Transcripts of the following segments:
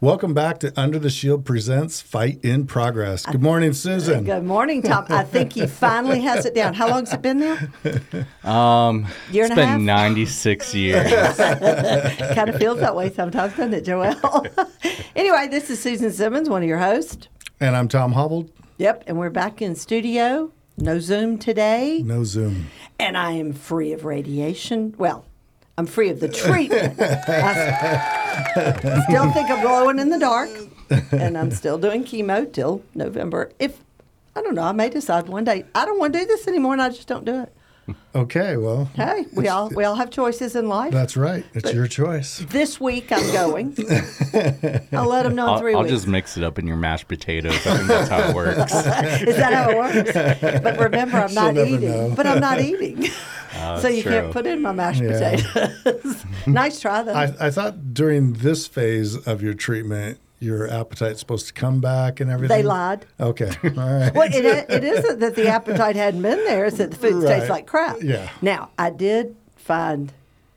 Welcome back to Under the Shield Presents Fight in Progress. Good morning, Susan. Good morning, Tom. I think he finally has it down. How long's it been now? Um, Year it's and a been half? 96 years. kind of feels that way sometimes, doesn't it, Joelle? anyway, this is Susan Simons, one of your hosts. And I'm Tom Hobbled. Yep, and we're back in studio. No Zoom today, No Zoom. and I am free of radiation. Well, I'm free of the treatment. Still think I'm glowing in the dark, and I'm still doing chemo till November. If I don't know, I may decide one day I don't want to do this anymore, and I just don't do it. Okay, well, Hey, we all we all have choices in life. that's right. It's your choice. This week I'm going. I'll let them know in I'll, 3 I'll weeks. just mix it up in your mashed potatoes. I think that's how it works. Is that how it works? But remember, I'm She'll not eating. know. But I'm not eating. Uh, so you true. can't put in my mashed Yeah. potatoes. nice try, though. I, I thought during this phase of your treatment, your appetite's supposed to come back and everything. they lied. Okay, all right. Well, it, it isn't that the appetite hadn't been there; it's that the food Right. tastes like crap. Yeah. Now, I did find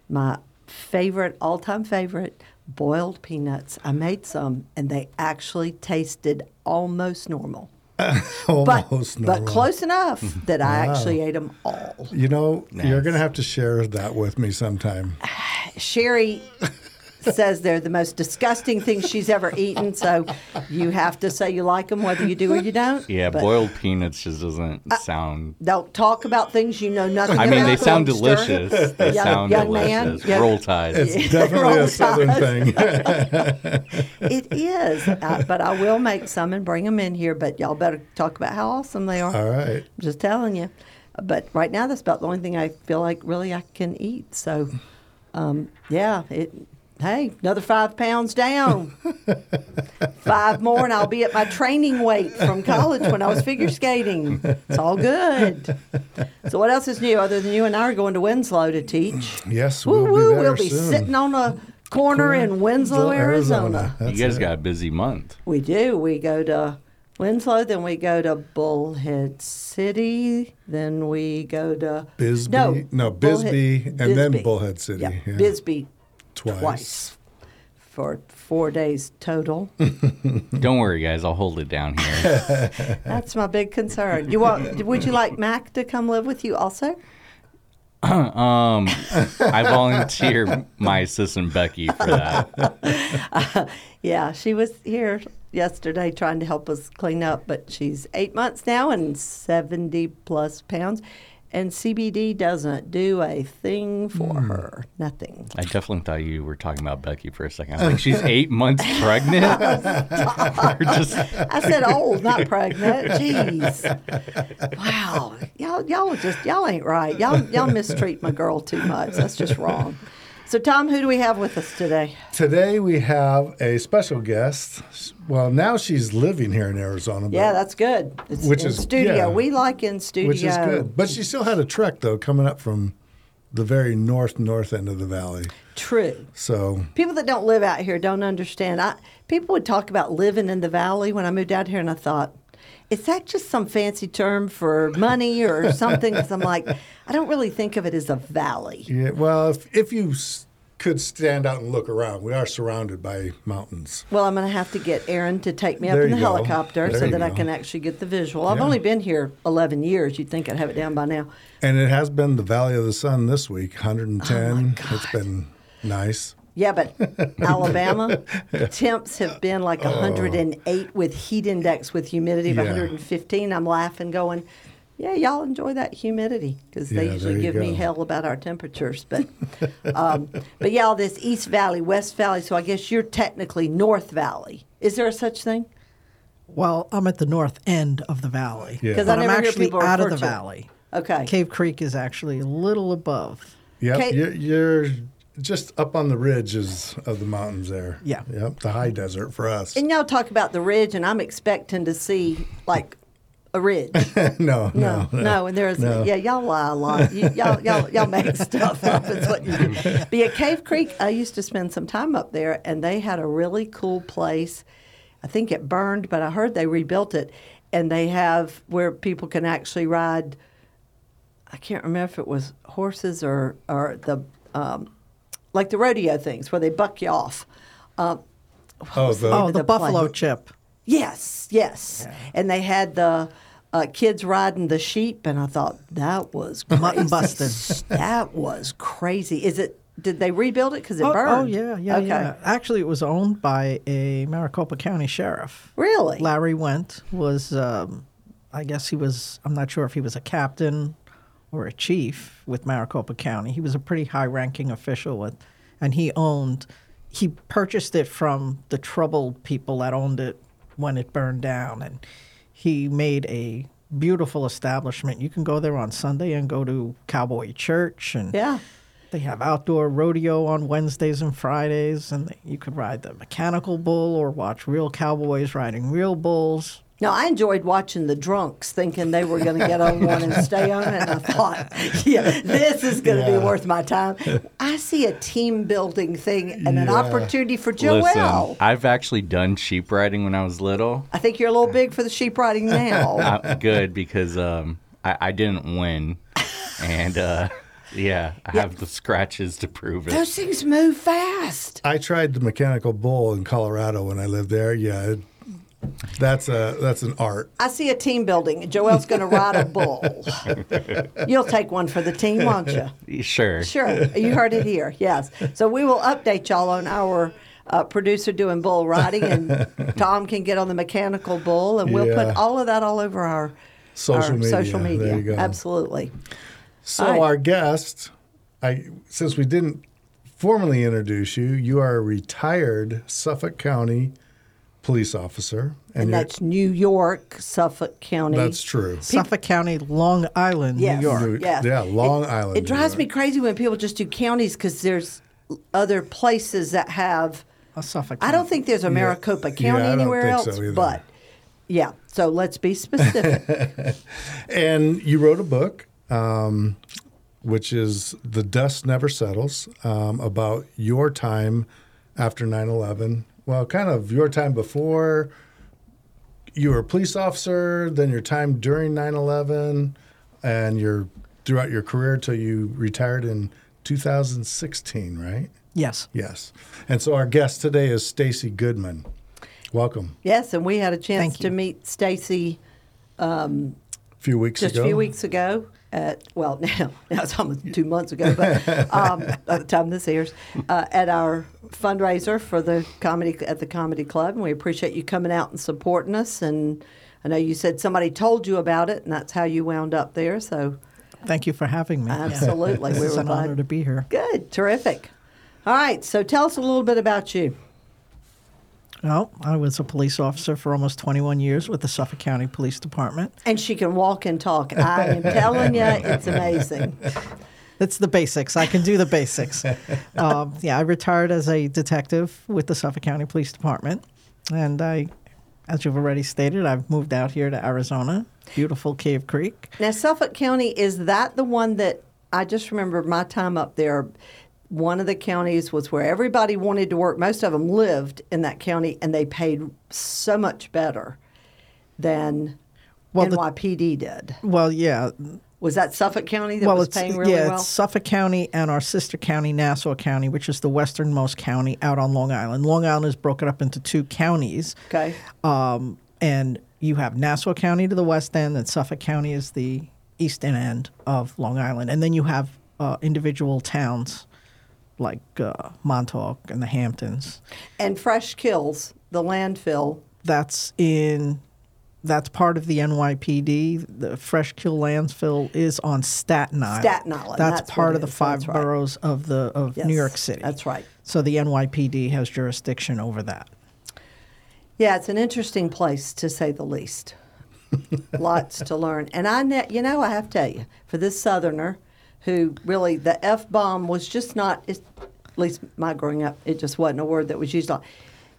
my favorite, all-time favorite, boiled peanuts. I made some, and they actually tasted almost normal. But, Almost but normal. close enough that I actually ate them all. You know, you're going to have to share that with me sometime. Sherry says they're the most disgusting things she's ever eaten. So you have to say you like them whether you do or you don't. Yeah, But boiled peanuts just doesn't sound. Don't talk about things you know nothing I about. I mean, they sound Lobster. delicious. They Young- sound young delicious. young- Roll tide. It's definitely a southern thing. It is, uh, but I will make some and bring them in here. But y'all better talk about how awesome they are. all right. I'm just telling you. But right now, that's about the only thing I feel like really I can eat. So, um, yeah, it. Hey, another five pounds down. five more, and I'll be at my training weight from college when I was figure skating. It's all good. So, what else is new other than you and I are going to Winslow to teach? Yes, Woo we'll be woo! there We'll be soon. sitting on a corner in Winslow, Arizona. you That's guys it. got a busy month. We do. We go to Winslow, then we go to Bullhead City, then we go to Bisbee, No, no, Bullhead- Bisbee, and then Bisbee. Bullhead City. Yeah, yeah. Bisbee Twice. twice for four days total. Don't worry, guys. I'll hold it down here. That's my big concern. You want? Would you like Mac to come live with you also? um, I volunteer my assistant Becky for that. Yeah, she was here yesterday trying to help us clean up, but she's eight months now and 70 plus pounds. And CBD doesn't do a thing for hmm. her. Nothing. I definitely thought you were talking about Becky for a second. I'm like, she's eight months pregnant. Just I said old, not pregnant. Jeez. Wow. Y'all y'all just y'all ain't right. Y'all y'all mistreat my girl too much. That's just wrong. So Tom, who do we have with us today? Today we have a special guest. Well, now she's living here in Arizona. but- Yeah, that's good. It's Which in is- studio. yeah. We like in studio. which is good. But she still had a trek though, coming up from the very north north end of the valley. True. So People that don't live out here don't understand. I people would talk about living in the valley when I moved out here, and I thought, is that just some fancy term for money or something? Because I'm like, I don't really think of it as a valley. yeah, well, if if you s- could stand out and look around, we are surrounded by mountains. Well, I'm going to have to get Aaron to take me up There in the you go. helicopter There so you that I go. can actually get the visual. I've Yeah. only been here 11 years. You'd think I'd have it down by now. And it has been the Valley of the Sun this week, 110. it's been nice. Yeah, but Alabama the temps have been like 108 with heat index with humidity of. Yeah. 115. I'm laughing, going, yeah, y'all enjoy that humidity because they Yeah, usually there you give me hell about our temperatures. But, um, but yeah, all this East Valley, West Valley. So I guess you're technically North Valley. Is there a such thing? Well, I'm at the north end of the valley. Yeah. 'Cause But I I'm never hear actually out of the to valley. Okay. Cave Creek is actually a little above. Yep, Okay. you're, you're just up on the ridges of the mountains there. Yeah. Yep, the high desert for us. And y'all talk about the ridge, and I'm expecting to see like a ridge. no, No, no, no, and there's no. yeah, y'all lie a lot. You, y'all, y'all, y'all make stuff up. Is what you do. But yeah, Cave Creek. I used to spend some time up there, and they had a really cool place. I think it burned, but I heard they rebuilt it, and they have where people can actually ride. I can't remember if it was horses or or the um, like the rodeo things where they buck you off. Uh, Oh, the, Oh, the, the buffalo play? chip. Yes, yes. And they had the uh, kids riding the sheep, and I thought that was Mutton crazy. busted. that was crazy. Is it? Did they rebuild it because it Oh, burned? oh, yeah, yeah, okay. yeah. Actually, it was owned by a Maricopa County sheriff. Really? Larry Went was, um, I guess he was, I'm not sure if he was a captain or a chief with Maricopa County. He was a pretty high ranking official with, and he owned, he purchased it from the troubled people that owned it when it burned down. And he made a beautiful establishment. You can go there on Sunday and go to Cowboy Church and Yeah. they have outdoor rodeo on Wednesdays and Fridays, and you could ride the mechanical bull or watch real cowboys riding real bulls. Now I enjoyed watching the drunks, thinking they were going to get on one and stay on it. And I thought, yeah, this is going to Yeah. be worth my time. I see a team building thing and an opportunity for Joelle. Listen, I've actually done sheep riding when I was little. I think you're a little big for the sheep riding now. Uh, good because um, I, I didn't win, and uh, yeah, I have the scratches to prove it. Those things move fast. I tried the mechanical bull in Colorado when I lived there. Yeah, it, that's a that's an art. I see a team building. Joel's going to ride a bull. You'll take one for the team, won't you? Sure. Sure. You heard it here. Yes. So we will update y'all on our uh, producer doing bull riding, and Tom can get on the mechanical bull, and we'll Yeah. put all of that all over our Social our media. Social media. There you go. Absolutely. So All right. our guest, I since we didn't formally introduce you, you are a retired Suffolk County police officer, And, you're- that's New York, Suffolk County. that's true. Suffolk County, Long Island, Yes. New York. New- Yes. Yeah, Long It- Island. It New drives York. me crazy when people just do counties because there's other places that have. A Suffolk I don't think there's a Maricopa Yeah, County I don't anywhere think else, so but yeah. So let's be specific. And you wrote a book, um, which is The Dust Never Settles, um, about your time after 9 11. Well, kind of your time before you were a police officer, then your time during 9 11, and your throughout your career till you retired in 2016, right? Yes. Yes. And so our guest today is Stacey Goodman. Welcome. yes, and we had a chance Thank to you. meet Stacey A few weeks just ago. a few weeks ago. At well, now now it's almost two months ago, but um, by the time this airs, uh, at our fundraiser for the comedy at the comedy club, and we appreciate you coming out and supporting us. And I know you said somebody told you about it, and that's how you wound up there. So Thank you for having me. absolutely, we It's were an glad. honor to be here. Good, terrific. All right, so tell us a little bit about you. Well, I was a police officer for almost 21 years with the Suffolk County Police Department. And she can walk and talk. I am telling you, it's amazing. It's the basics. I can do the basics. um, yeah, I retired as a detective with the Suffolk County Police Department. And I, as you've already stated, I've moved out here to Arizona, beautiful Cave Creek. Now, Suffolk County, is that the one that I just remember my time up there? One of the counties was where everybody wanted to work. Most of them lived in that county, and they paid so much better than Well, the- NYPD did. Well, yeah. Was that Suffolk County that well, was paying really yeah, well? it's Suffolk County and our sister county, Nassau County, which is the westernmost county out on Long Island. Long Island is broken up into two counties. okay. Um, and you have Nassau County to the west end, and Suffolk County is the eastern end of Long Island. And then you have uh, individual towns like uh, Montauk and the Hamptons. And Fresh Kills, the landfill. That's in. That's part of the NYPD. The Fresh Kill landfill is on Staten Island. Staten Island, That's, that's part of the five right. boroughs of the of Yes, New York City. That's right. So the NYPD has jurisdiction over that. Yeah, it's an interesting place to say the least. Lots to learn, and I, ne- you know, I have to tell you, for this Southerner, who really the f bomb was just not. At least my growing up, it just wasn't a word that was used. On.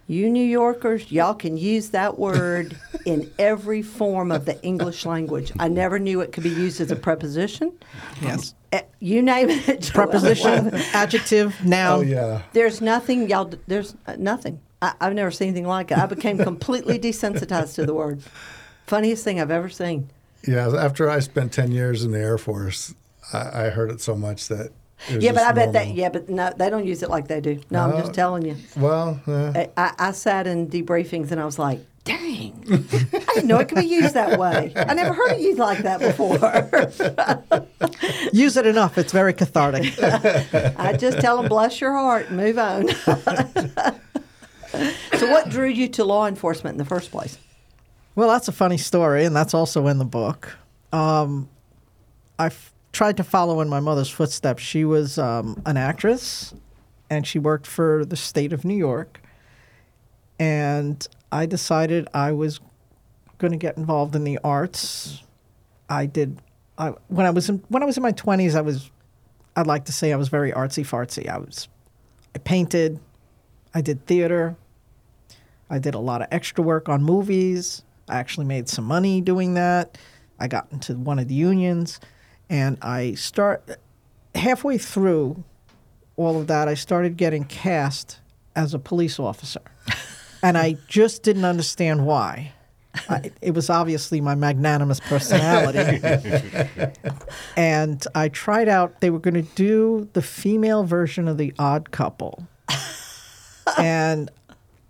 You New Yorkers, y'all can use that word in every form of the English language. I never knew it could be used as a preposition. Yes. Eh, You name it. Preposition, adjective, noun. Oh yeah. There's nothing, y'all. There's uh, nothing. I, I've never seen anything like it. I became completely desensitized to the word. Funniest thing I've ever seen. Yeah. After I spent ten years in the Air Force, I, I heard it so much that. It was Yeah, but I bet that. Yeah, but no, they don't use it like they do. No, I'm just telling you. Well, yeah. I, I, I sat in debriefings and I was like, dang, I didn't know it could be used that way. I never heard it used like that before. Use it enough. It's very cathartic. I just tell them, bless your heart, move on. so, what drew you to law enforcement in the first place? Well, that's a funny story, and that's also in the book. Um, I f- tried to follow in my mother's footsteps. She was um, an actress, and she worked for the state of New York. And I decided I was going to get involved in the arts. I did. I, when I was in when I was in my twenties, I was. I'd like to say I was very artsy fartsy. I was. I painted. I did theater. I did a lot of extra work on movies. I actually made some money doing that. I got into one of the unions, and I start halfway through all of that. I started getting cast as a police officer, and I just didn't understand why. I, it was obviously my magnanimous personality. and I tried out, they were going to do the female version of The Odd Couple. and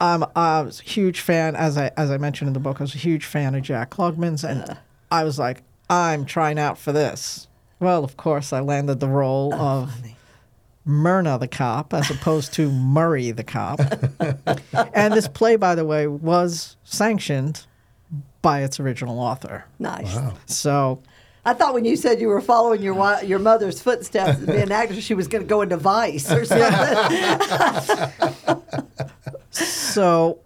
I'm, I was a huge fan, as I, as I mentioned in the book, I was a huge fan of Jack Klugman's. And uh-huh. I was like, I'm trying out for this. Well, of course, I landed the role oh, of Myrna the cop as opposed to Murray the cop. and this play, by the way, was sanctioned by its original author. Nice. Wow. So I thought when you said you were following your wi- your mother's footsteps as being an actress, she was going to go into Vice or something. so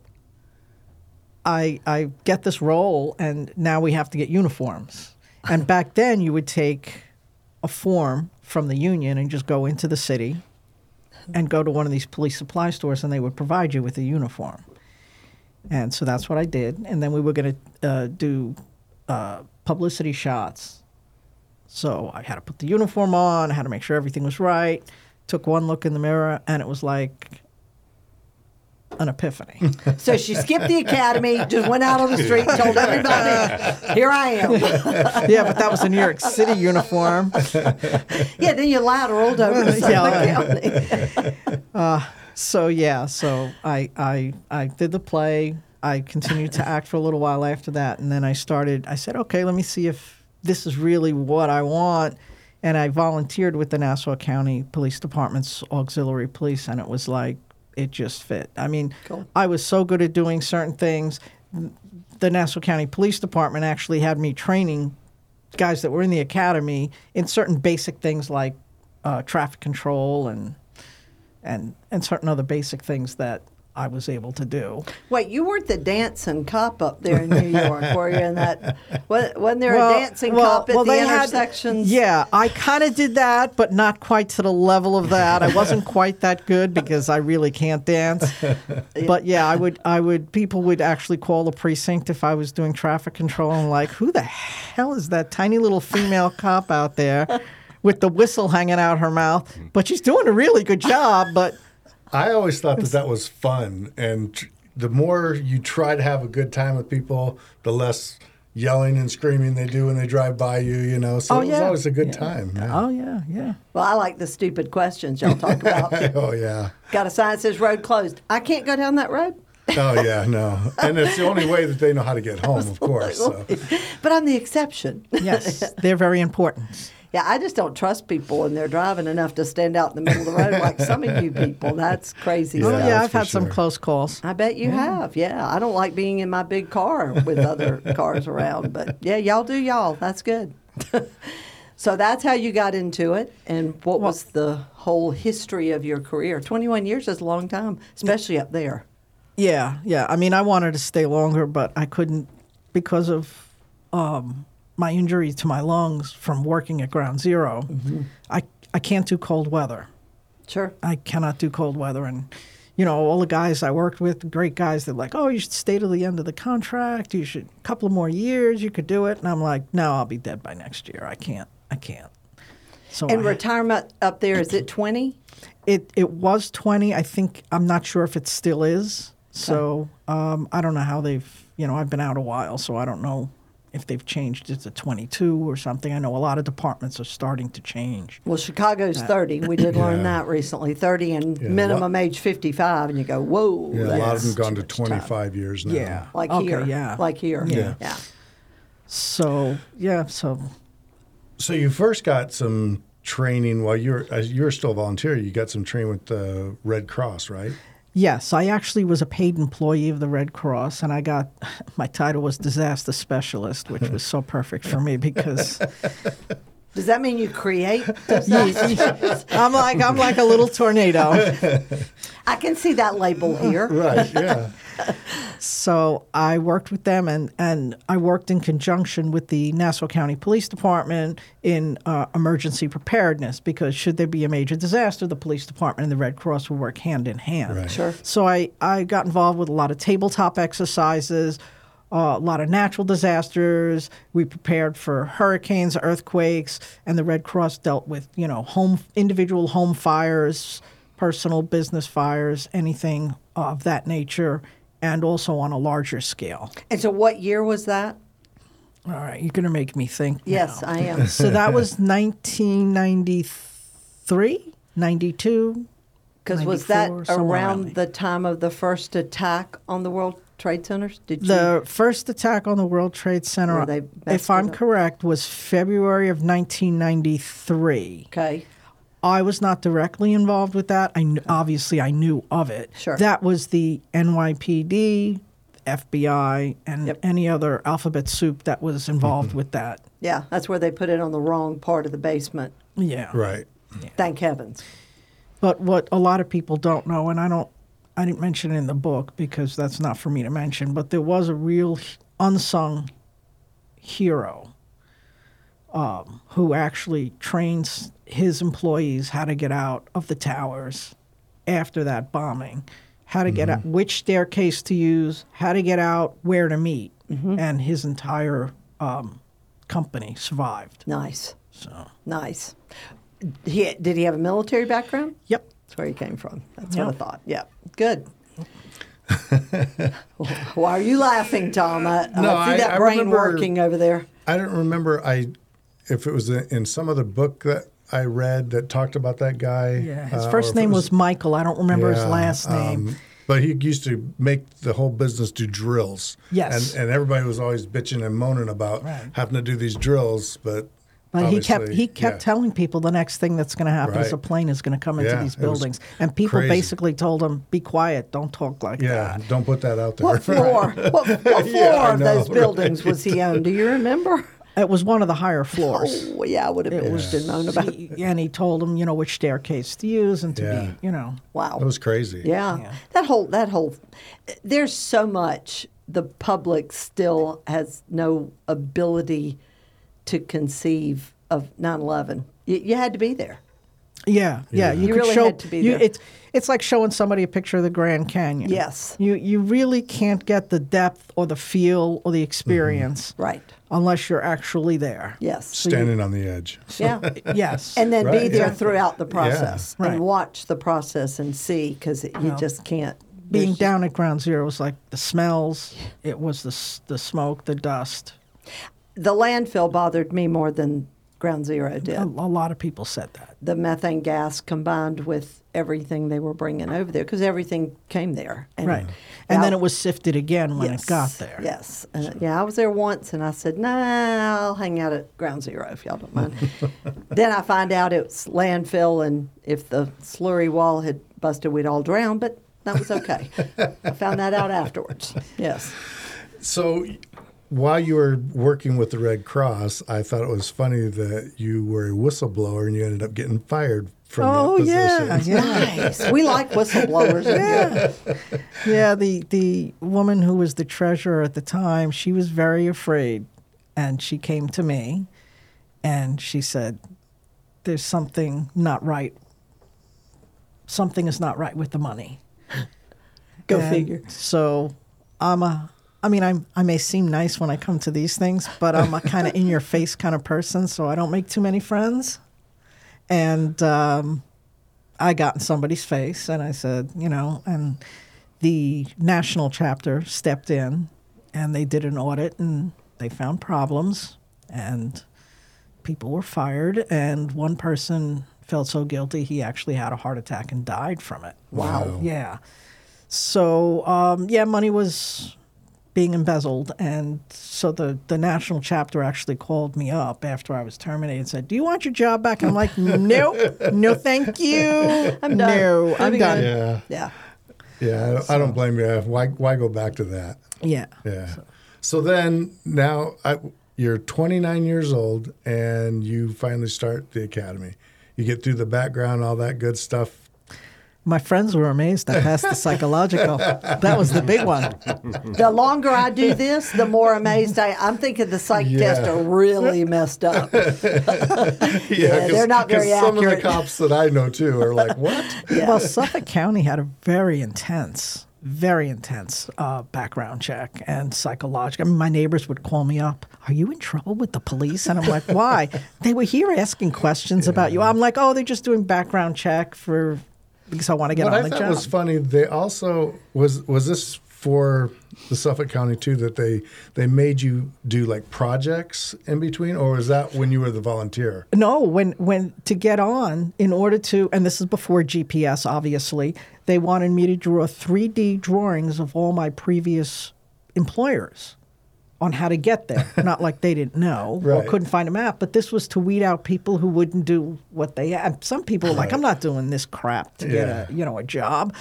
I I get this role and now we have to get uniforms. And back then you would take a form from the union and just go into the city and go to one of these police supply stores and they would provide you with a uniform. And so that's what I did. And then we were going to uh, do uh, publicity shots. So I had to put the uniform on, I had to make sure everything was right. Took one look in the mirror and it was like an epiphany. so she skipped the academy, just went out on the street and told everybody, "Here I am." yeah, but that was a New York City uniform. yeah, then you lateraled over to Suffolk County. Uh, so yeah, so I I I did the play. I continued to act for a little while after that, and then I started. I said, okay, let me see if this is really what I want. And I volunteered with the Nassau County Police Department's auxiliary police, and it was like it just fit. I mean, Cool. I was so good at doing certain things. The Nassau County Police Department actually had me training guys that were in the academy in certain basic things like uh, traffic control and and and certain other basic things that I was able to do. Wait, you weren't the dancing cop up there in New York, were you? In that, wa- wasn't there a dancing cop at the they had- intersections? yeah, I kind of did that, but not quite to the level of that. I wasn't quite that good because I really can't dance. But yeah, I would. I would. People would actually call the precinct if I was doing traffic control and like, who the hell is that tiny little female cop out there with the whistle hanging out her mouth? But she's doing a really good job. But I always thought that that was fun, and tr- the more you try to have a good time with people, the less yelling and screaming they do when they drive by you. You know, so Oh, it was yeah. always a good time. Yeah. oh yeah, yeah. Well, I like the stupid questions y'all talk about. Oh yeah. Got a sign that says road closed. I can't go down that road. Oh yeah. No, and it's the only way that they know how to get home, of course. So. But I'm the exception. Yes, they're very important. Yeah, I just don't trust people when they're driving enough to stand out in the middle of the road like some of you people. That's crazy Oh Yeah, stuff. yeah, I've for had some close calls. I bet you have. Yeah, I don't like being in my big car with other cars around, but yeah, y'all do y'all. That's good. so that's how you got into it, and what was the whole history of your career? Twenty-one years is a long time, especially up there. Yeah, yeah. I mean, I wanted to stay longer, but I couldn't because of um, my injury to my lungs from working at Ground 0 I I can't do cold weather. Sure. I cannot do cold weather, and you know, all the guys I worked with, great guys, they're like, oh, you should stay to the end of the contract. You should, a couple of more years, you could do it. And I'm like, no, I'll be dead by next year. I can't. I can't. So And I- retirement up there is it twenty? it it was 20 i think i'm not sure if it still is so um, i don't know how they've you know i've been out a while so i don't know if they've changed it to 22 or something i know a lot of departments are starting to change Well, Chicago's thirty. We did learn that recently. Thirty and Yeah, minimum lot- age fifty-five, and you go, whoa. Yeah, a lot of that's them gone to much time. 25 years now. yeah Like okay, here, yeah like here, Yeah. yeah. so yeah so So you first got some training while you're as you're still a volunteer. You got some training with the Red Cross, right? Yes, I actually was a paid employee of the Red Cross, and I got my title was disaster specialist, which was so perfect for me because Does that mean you create disasters? I'm like I'm like a little tornado. I can see that label here. Right. Yeah. So I worked with them, and, and I worked in conjunction with the Nassau County Police Department in uh, emergency preparedness because should there be a major disaster, the police department and the Red Cross will work hand in hand. Right. Sure. So I, I got involved with a lot of tabletop exercises, uh, a lot of natural disasters. We prepared for hurricanes, earthquakes, and the Red Cross dealt with you know home individual home fires, personal business fires, anything of that nature, and also on a larger scale. And so, what year was that? All right, you're gonna make me think. Yes, now. I am. So that was 1993, 92. Because was that around around the time of the first attack on the World Trade Centers? Did you? The first attack on the World Trade Center, Where they messed if I'm up. correct, was February of 1993. okay. I was not directly involved with that. I kn- obviously I knew of it. Sure. That was the NYPD, FBI, and Yep. any other alphabet soup that was involved mm-hmm. with that. Yeah, that's where they put it on the wrong part of the basement. Yeah. Right. Thank heavens. But what a lot of people don't know, and I don't, I didn't mention it in the book because that's not for me to mention, but there was a real unsung hero um, who actually trains his employees how to get out of the towers after that bombing, how to get out, which staircase to use, how to get out, where to meet, and his entire um, company survived. Nice. So, Nice. He, did he have a military background? yep. That's where he came from. That's what I thought. Yeah. Good. Why are you laughing, Tom? I, No, I see that I brain remember- working over there. I don't remember I if it was in some other book that I read that talked about that guy. Yeah. His uh, first name was, Michael. I don't remember his last name. um, but he used to make the whole business do drills. Yes. And, and everybody was always bitching and moaning about Right. having to do these drills, but But he kept he kept yeah. telling people the next thing that's going to happen is a plane is going to come into these buildings, and people crazy. basically told him, "Be quiet, don't talk like Yeah, that." don't put that out there. What floor? what, what floor Yeah, of know, those right. buildings was he on? Do you remember? It was one of the higher floors. Oh, yeah, I would have It been was, to known about. he- and he told him, you know, which staircase to use and to Yeah. be, you know, Wow. That was crazy. Yeah. Yeah. That whole that whole there's so much the public still has no ability to conceive of 9/11. You, you had to be there. yeah, yeah. You, You could really show. had to be you, there. It's it's like showing somebody a picture of the Grand Canyon. Yes. You you really can't get the depth or the feel or the mm-hmm. experience Right. unless you're actually there. Yes. Standing on the edge. Yeah. Yes. And then be there yeah. throughout the process Right. and watch the process and see because you just can't. being down at ground zero was like the smells it was the the smoke the dust The landfill bothered me more than Ground Zero did. a, a lot of people said that the methane gas combined with everything they were bringing over there because everything came there. And right and then it was sifted again when yes, it got there Yes. Uh, yeah, I was there once and I said, nah, I'll hang out at Ground Zero if y'all don't mind. then I find out it's landfill and if the slurry wall had busted, we'd all drown, but that was okay. I found that out afterwards. Yes. So while you were working with the Red Cross, I thought it was funny that you were a whistleblower and you ended up getting fired from oh that yeah position. yeah Nice. We like whistleblowers. yeah yeah the the woman who was the treasurer at the time she was very afraid and she came to me and she said there's something not right something is not right with the money Go And figure. So I'm a. I mean, I'm. I may seem nice when I come to these things, but I'm a kind of in your face kind of person, so I don't make too many friends. And um, I got in somebody's face, and I said, you know, and the national chapter stepped in, and they did an audit, and they found problems, and people were fired, and one person felt so guilty he actually had a heart attack and died from it. Wow. Yeah. So um, yeah, money was being embezzled, and so the the national chapter actually called me up after I was terminated and said, "Do you want your job back?" And I'm like, "Nope, no, thank you. I'm done. No, I'm Moving done." on. Yeah. Yeah. Yeah. I don't, I don't blame you. Why, why go back to that? Yeah. Yeah. So, then now I, you're 29 years old and you finally start the academy. You get through the background, all that good stuff. My friends were amazed I passed the psychological. That was the big one. The longer I do this, the more amazed I. I'm thinking the psych Yeah. tests are really messed up. Yeah, they're not very accurate. some of accurate. the cops that I know too are like, "What?" Well, Suffolk County had a very intense, very intense uh, background check and psychological. I mean, my neighbors would call me up. Are you in trouble with the police? And I'm like, why? they were here asking questions about you. I'm like, oh, they're just doing background check for because I want to get what on I the thought job. was funny, they also was was this for the Suffolk County too that they they made you do like projects in between, or was that when you were the volunteer? No, when when to get on, in order to, and this is before GPS, obviously, they wanted me to draw 3D drawings of all my previous employers on how to get there. Not like they didn't know or couldn't find a map, but this was to weed out people who wouldn't do what they had. Some people were like, I'm not doing this crap to get a you know a job.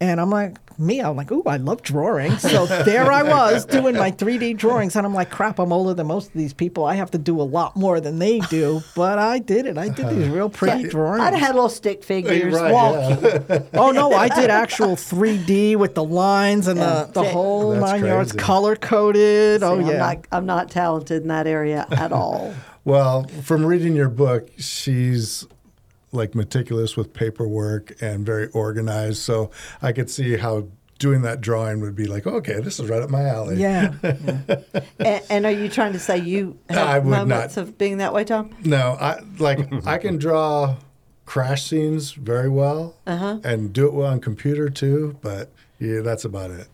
And I'm like, me, I'm like, ooh, I love drawing. So there I was doing my 3D drawings. And I'm like, crap, I'm older than most of these people. I have to do a lot more than they do. But I did it. I did these uh-huh. real pretty drawings. I'd have had little stick figures. Right, Well, yeah. oh, no, I did actual 3D with the lines and the, the whole That's nine yards color coded. Oh, I'm yeah. not, I'm not talented in that area at all. Well, from reading your book, she's like meticulous with paperwork and very organized. So I could see how doing that drawing would be like, okay, this is right up my alley. yeah. and, and are you trying to say you have moments not. of being that way, Tom? No, I like I can draw crash scenes very well Uh-huh. and do it well on computer too, but yeah, that's about it.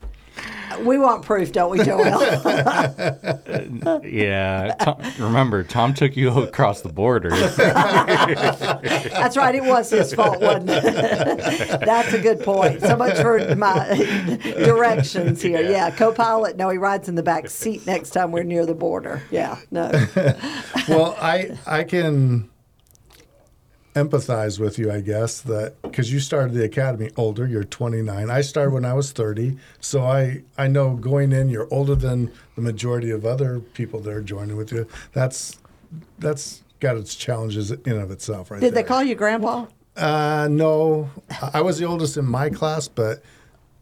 We want proof, don't we, Joel? Yeah. Tom, remember, Tom took you across the border. That's right. It was his fault, wasn't it? That's a good point. So much for my directions here. Yeah. co-pilot. No, he rides in the back seat next time we're near the border. Yeah. No. well, I I can empathize with you, I guess, that because you started the academy older, you're 29. I started when I was 30, so I I know going in, you're older than the majority of other people that are joining with you. That's that's got its challenges in and of itself, right? Did they call you grandpa? Uh, no, I was the oldest in my class, but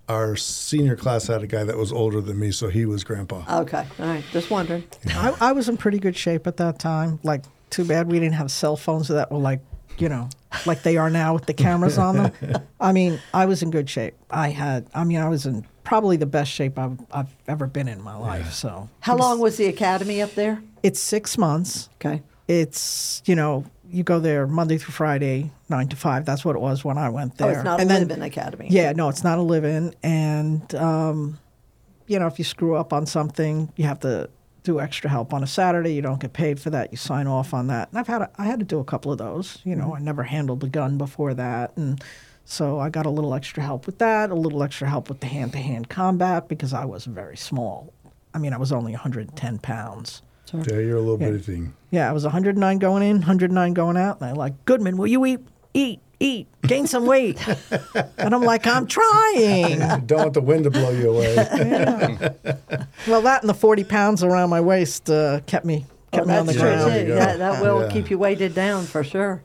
our senior class had a guy that was older than me, so he was grandpa. Okay. All right. Just wondering. I, I was in pretty good shape at that time. Like, too bad we didn't have cell phones that were like, you know, like they are now with the cameras on them. I mean, I was in good shape. I had, I mean, I was in probably the best shape I've, I've ever been in my life. So, How long was the academy up there? it's six months. Okay. It's, you know, you go there Monday through Friday, nine to five. That's what it was when I went Oh, there. it's not and a then, live-in academy. Yeah, no, it's not a live-in, and um, you know, if you screw up on something, you have to do extra help on a Saturday. You don't get paid for that. You sign off on that. And I've had a, I had to do a couple of those. You know, mm-hmm. I never handled a gun before that, and so I got a little extra help with that. A little extra help with the hand-to-hand combat because I was very small. I mean, I was only 110 pounds. Yeah, you're a little bitty thing. Yeah, I was 109 going in, 109 going out, and they're like, "Goodman, will you eat, eat, eat, gain some weight?" and I'm like, "I'm trying." Don't want the wind to blow you away. Well, that and the 40 pounds around my waist uh, kept me kept Oh, me on the that's true, true, ground. There you too. That, that will Yeah. keep you weighted down for sure.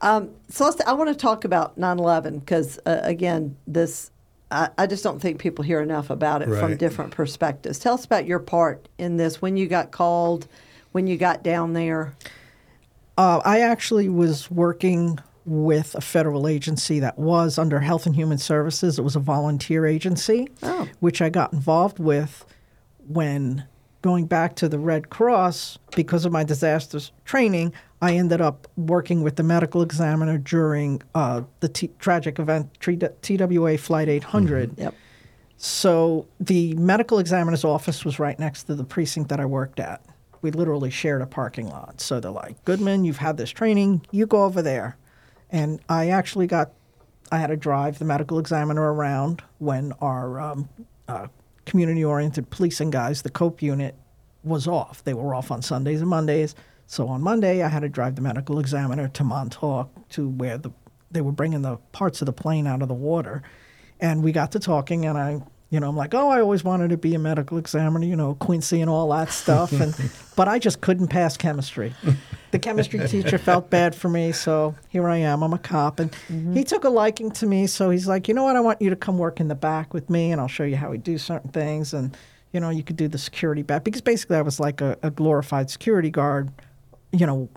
Um, Celeste, I want to talk about 9/11 because uh, again, this I, I just don't think people hear enough about it from different perspectives. Tell us about your part in this when you got called, when you got down there. Uh, I actually was working with a federal agency that was under Health and Human Services. It was a volunteer agency, Oh. which I got involved with when going back to the Red Cross because of my disasters training. I ended up working with the medical examiner during uh, the t- tragic event TWA Flight 800. Yep. So the medical examiner's office was right next to the precinct that I worked at. We literally shared a parking lot. So they're like, Goodman, you've had this training, you go over there. And I actually got, I had to drive the medical examiner around when our um, uh, community oriented policing guys, the COPE unit, was off. They were off on Sundays and Mondays. So on Monday, I had to drive the medical examiner to Montauk to where the, they were bringing the parts of the plane out of the water. And we got to talking, and I, you know, I'm like, oh, I always wanted to be a medical examiner, you know, Quincy and all that stuff. And but I just couldn't pass chemistry. The chemistry teacher felt bad for me, so here I am. I'm a cop, and mm-hmm. he took a liking to me. So he's like, you know what? I want you to come work in the back with me, and I'll show you how we do certain things. And you know, you could do the security back because basically I was like a, a glorified security guard, you know,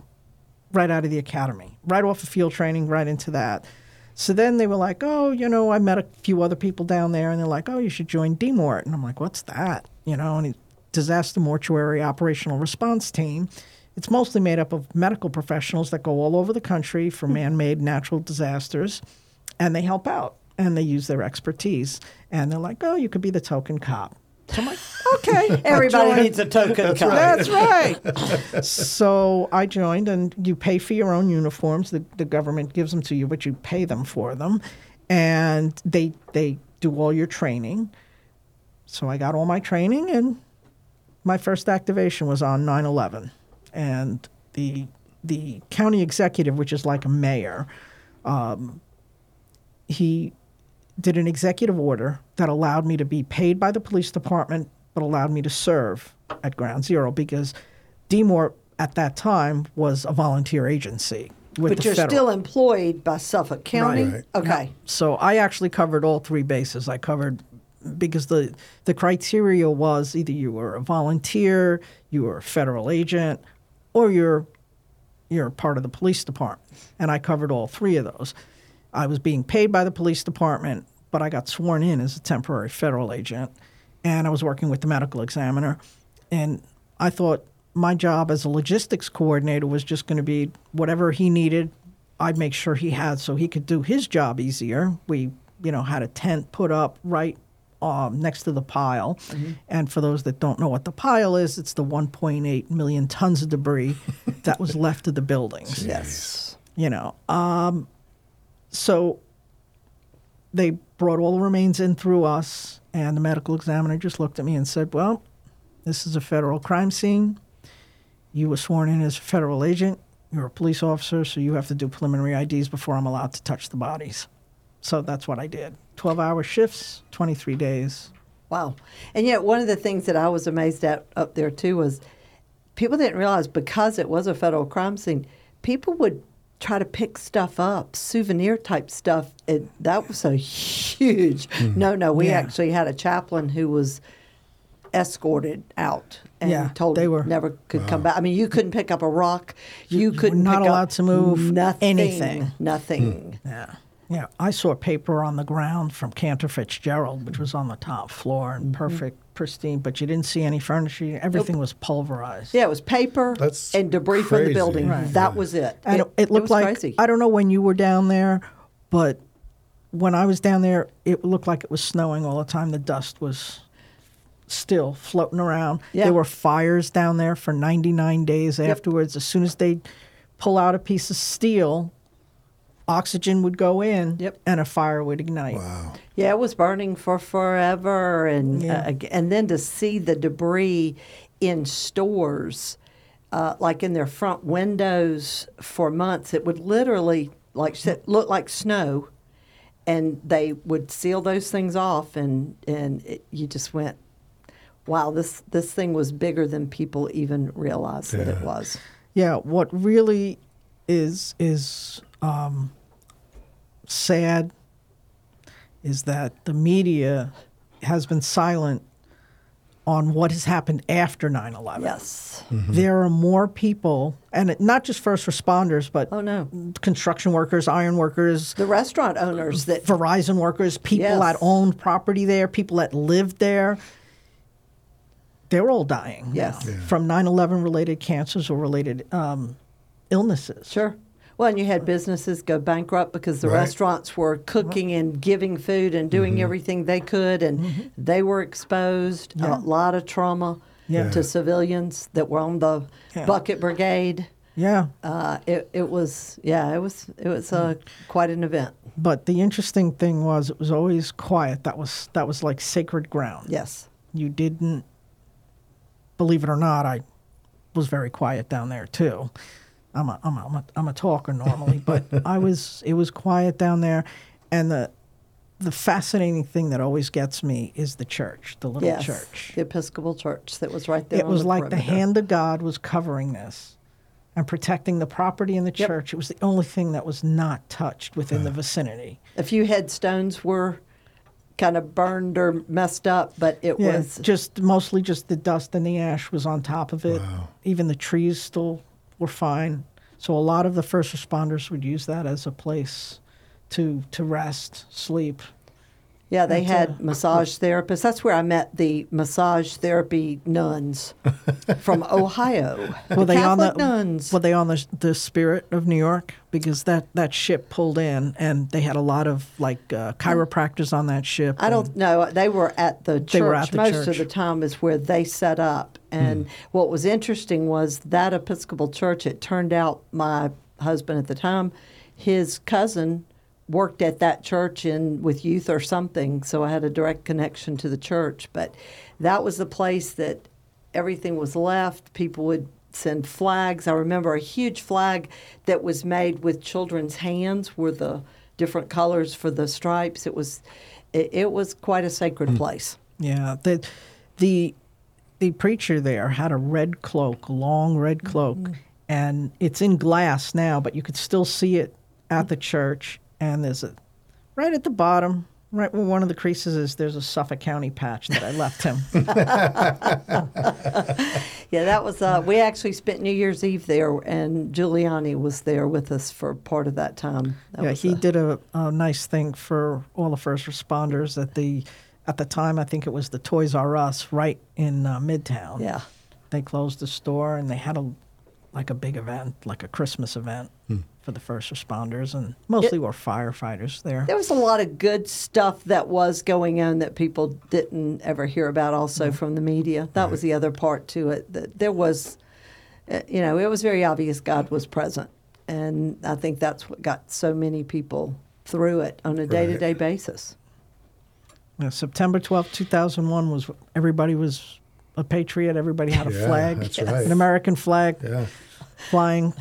right out of the academy, right off of field training, right into that. So then they were like, oh, you know, I met a few other people down there, and they're like, oh, you should join DMORT. And I'm like, what's that? You know, and disaster mortuary operational response team. It's mostly made up of medical professionals that go all over the country for hmm. man-made natural disasters, and they help out and they use their expertise. And they're like, oh, you could be the token cop. So I'm like, okay. Everybody needs a token cop. That's right. so I joined, and you pay for your own uniforms. The, the government gives them to you, but you pay them for them, and they they do all your training. So I got all my training, and my first activation was on 9/11, and the the county executive, which is like a mayor, um, he did an executive order that allowed me to be paid by the police department, but allowed me to serve at Ground Zero because DMORT at that time was a volunteer agency. But you're federal. still employed by Suffolk County? Right. Okay. So I actually covered all three bases. I covered because the the criteria was either you were a volunteer, you were a federal agent, or you're you're part of the police department. And I covered all three of those. I was being paid by the police department, but I got sworn in as a temporary federal agent, and I was working with the medical examiner. And I thought my job as a logistics coordinator was just going to be whatever he needed, I'd make sure he had so he could do his job easier. We, you know, had a tent put up right um, next to the pile. And for those that don't know what the pile is, it's the 1.8 million tons of debris that was left of the buildings Yes. you know. Um, so they brought all the remains in through us, and the medical examiner just looked at me and said, Well, this is a federal crime scene. You were sworn in as a federal agent. You're a police officer, so you have to do preliminary IDs before I'm allowed to touch the bodies. So that's what I did. 12 hour shifts, 23 days. Wow. And yet, one of the things that I was amazed at up there too was people didn't realize because it was a federal crime scene, people would try to pick stuff up, souvenir type stuff. And that was a huge mm-hmm. no, no. We Yeah. actually had a chaplain who was escorted out and Yeah, told they were- never could come back. I mean, you couldn't pick up a rock. You, You- you couldn't not pick up allowed to move nothing, anything. Nothing. Hmm. Yeah. Yeah. I saw paper on the ground from Cantor Fitzgerald, which was on the top floor and mm-hmm. perfect, pristine, but you didn't see any furniture. Everything was pulverized. Yeah, it was paper That's and debris from the building. Right. That was it. And it, looked was like crazy. I don't know when you were down there, but when I was down there, it looked like it was snowing all the time. The dust was still floating around. Yeah. There were fires down there for 99 days afterwards. As soon as they pull out a piece of steel, oxygen would go in Yep. and a fire would ignite. Wow. Yeah, it was burning for forever, and Yeah. uh, and then to see the debris in stores, uh, like in their front windows for months, it would literally like s- look like snow, and they would seal those things off, and and it, you just went, wow, this this thing was bigger than people even realized that it was. Yeah, what really is is um, sad is that the media has been silent on what has happened after 9 11. Yes. There are more people, and it- not just first responders, but Oh no. construction workers, iron workers, The restaurant owners that Verizon workers, people Yes. that owned property there, people that lived there. They're all dying now Yes. Yeah. from 9 11 related cancers or related um, illnesses. Sure. Well, and you had businesses go bankrupt because the Right. restaurants were cooking and giving food and doing Mm-hmm. everything they could, and they were exposed. Yeah. A lot of trauma Yeah. to civilians that were on the Yeah. bucket brigade. Yeah. Uh, it, it was yeah, it was it was uh, quite an event. But the interesting thing was it was always quiet. That was that was like sacred ground. Yes. You didn't believe it or not, I was very quiet down there too. I'm a I'm a, I'm a, I'm a talker normally, but I was it was quiet down there and the the fascinating thing that always gets me is the church, the little yes. church. The Episcopal Church that was right there. It was the like the hand of God was covering this and protecting the property in the Yep. church. It was the only thing that was not touched within the uh. vicinity. A few headstones were kind of burned or messed up, but it Yeah, was just mostly just the dust and the ash was on top of it. Even the trees still were fine. So a lot of the first responders would use that as a place to to rest, sleep. Yeah, they had a- massage therapists. That's where I met the massage therapy nuns from Ohio. Were they on the nuns? Were they on the the Spirit of New York? Because that that ship pulled in, and they had a lot of like uh, chiropractors on that ship. I don't know. They were at the church. They were at the Most of the time is where they set up. And hmm. what was interesting was that Episcopal church. It turned out my husband at the time, his cousin worked at that church in with youth or something. So I had a direct connection to the church. But that was the place that everything was left. People would send flags. I remember a huge flag that was made with children's hands were the different colors for the stripes. It was it, it was quite a sacred hmm. place. Yeah, the the the preacher there had a red cloak, long red cloak, Mm-hmm. and it's in glass now, but you could still see it at the church. And there's a right at the bottom, right where one of the creases is. There's a Suffolk County patch that I left him. Yeah, that was uh, we actually spent New Year's Eve there and Giuliani was there with us for part of that time. That yeah, he a- did a, a nice thing for all the first responders at the at the time. I think it was the Toys R Us right in uh, Midtown. Yeah. they closed the store and they had a like a big event, like a Christmas event for the first responders, and mostly were firefighters there. There was a lot of good stuff that was going on that people didn't ever hear about also from the media. That was the other part to it. That there was, uh, you know, it was very obvious God was present. And I think that's what got so many people through it on a day to day basis. Yeah, September twelfth, two thousand one was everybody was a patriot. Everybody had a Yeah, flag, that's right. an American flag Yeah. flying.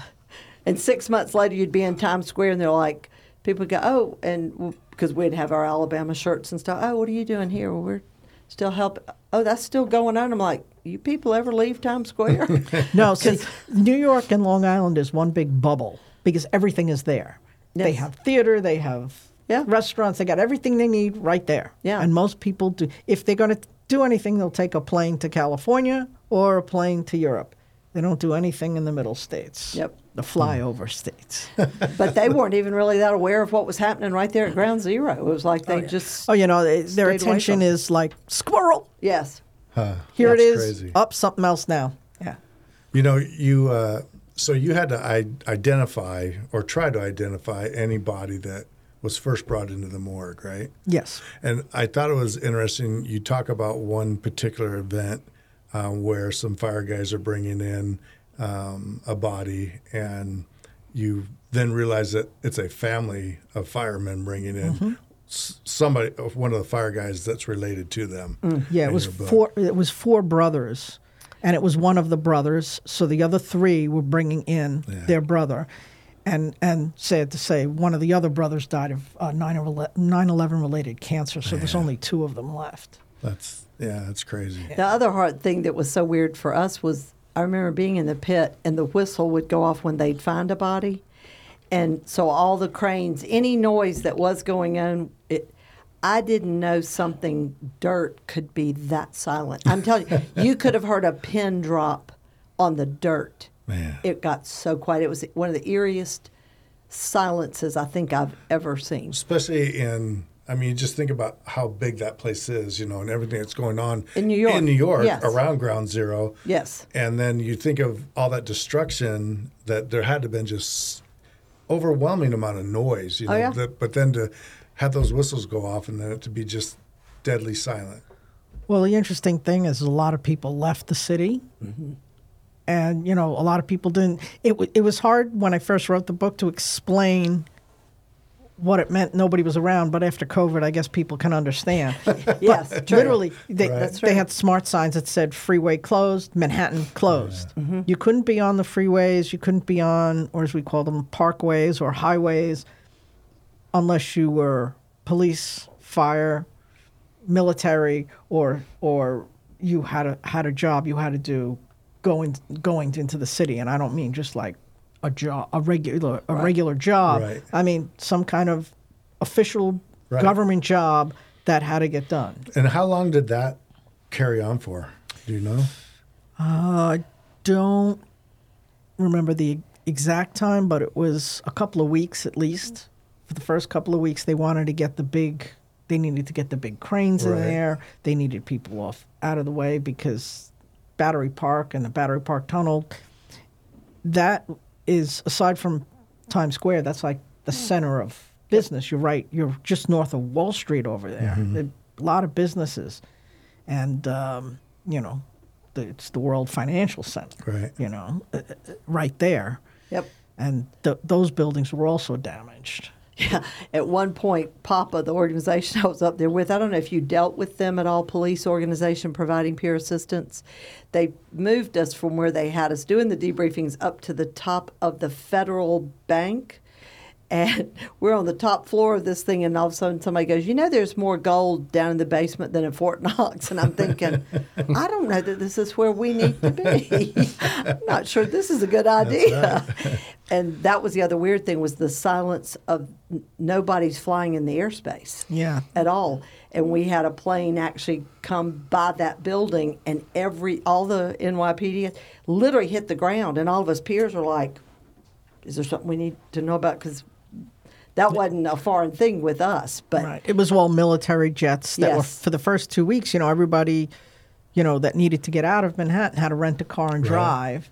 And six months later, you'd be in Times Square, and they're like, people go, oh, and because we'd have our Alabama shirts and stuff. Oh, what are you doing here? Well, we're still helping. Oh, that's still going on. I'm like, you people ever leave Times Square? No, see, New York and Long Island is one big bubble because everything is there. They have theater, they have Yeah. restaurants, they got everything they need right there. Yeah. And most people do. If they're going to do anything, they'll take a plane to California or a plane to Europe. They don't do anything in the middle states. Yep. The flyover states. but they weren't even really that aware of what was happening right there at Ground Zero. It was like they just, oh, you know, they, their attention is like squirrel. yes. Here it That's is. crazy. Up something else now. Yeah. You know, you uh, so you had to I- identify or try to identify anybody that was first brought into the morgue, right? Yes. And I thought it was interesting. You talk about one particular event um, where some fire guys are bringing in um, a body, and you then realize that it's a family of firemen bringing in s- somebody, one of the fire guys that's related to them. Yeah, it was four. It was four brothers, and it was one of the brothers. So the other three were bringing in Yeah. their brother, and and sad to say, one of the other brothers died of uh, 9/11 related cancer. So there's only two of them left. That's yeah, that's crazy. The other hard thing that was so weird for us was I remember being in the pit and the whistle would go off when they'd find a body. And so all the cranes, any noise that was going on, it, I didn't know something dirt could be that silent. I'm telling you, you could have heard a pin drop on the dirt. Man. It got so quiet. It was one of the eeriest silences I think I've ever seen. especially in I mean, just think about how big that place is, you know, and everything that's going on In New York, In New York, yes. around Ground Zero. Yes. And then you think of all that destruction that there had to have been just overwhelming amount of noise, you oh, know. Oh, yeah. that, but then to have those whistles go off and then it to be just deadly silent. Well, the interesting thing is a lot of people left the city. Mm-hmm. And, you know, a lot of people didn't. It, w- it was hard when I first wrote the book to explain what it meant nobody was around, but after COVID, I guess people can understand. Yes, literally, they, Right. They had smart signs that said freeway closed, Manhattan closed. Mm-hmm. You couldn't be on the freeways, you couldn't be on, or as we call them, parkways or highways, unless you were police, fire, military, or or you had a had a job you had to do going going into the city. And I don't mean just like a job, a regular a regular job. Right. I mean some kind of official Right. government job that had to get done. And how long did that carry on for? Do you know? Uh, I don't remember the exact time, but it was a couple of weeks at least. For the first couple of weeks, they wanted to get the big. They needed to get the big cranes in there. They needed people off out of the way because Battery Park and the Battery Park Tunnel. That is aside from Times Square. That's like the center of business. You're right. You're just north of Wall Street over there. There are A lot of businesses, and um, you know, the, it's the World Financial Center. Right. You know, uh, uh, right there. Yep. And th- those buildings were also damaged. Yeah. At one point, POPPA, the organization I was up there with, I don't know if you dealt with them at all, police organization providing peer assistance. They moved us from where they had us doing the debriefings up to the top of the federal bank. And we're on the top floor of this thing, and all of a sudden somebody goes, You know, there's more gold down in the basement than in Fort Knox. And I'm thinking, I don't know that this is where we need to be. I'm not sure this is a good idea. and that was the other weird thing was the silence of n- nobody's flying in the airspace Yeah. at all. And we had a plane actually come by that building, and every all the NYPD literally hit the ground, and all of us peers were like, "Is there something we need to know about?" Because that wasn't a foreign thing with us, but Right. It was all military jets that were for the first two weeks. You know, everybody, you know, that needed to get out of Manhattan had to rent a car and Right. drive,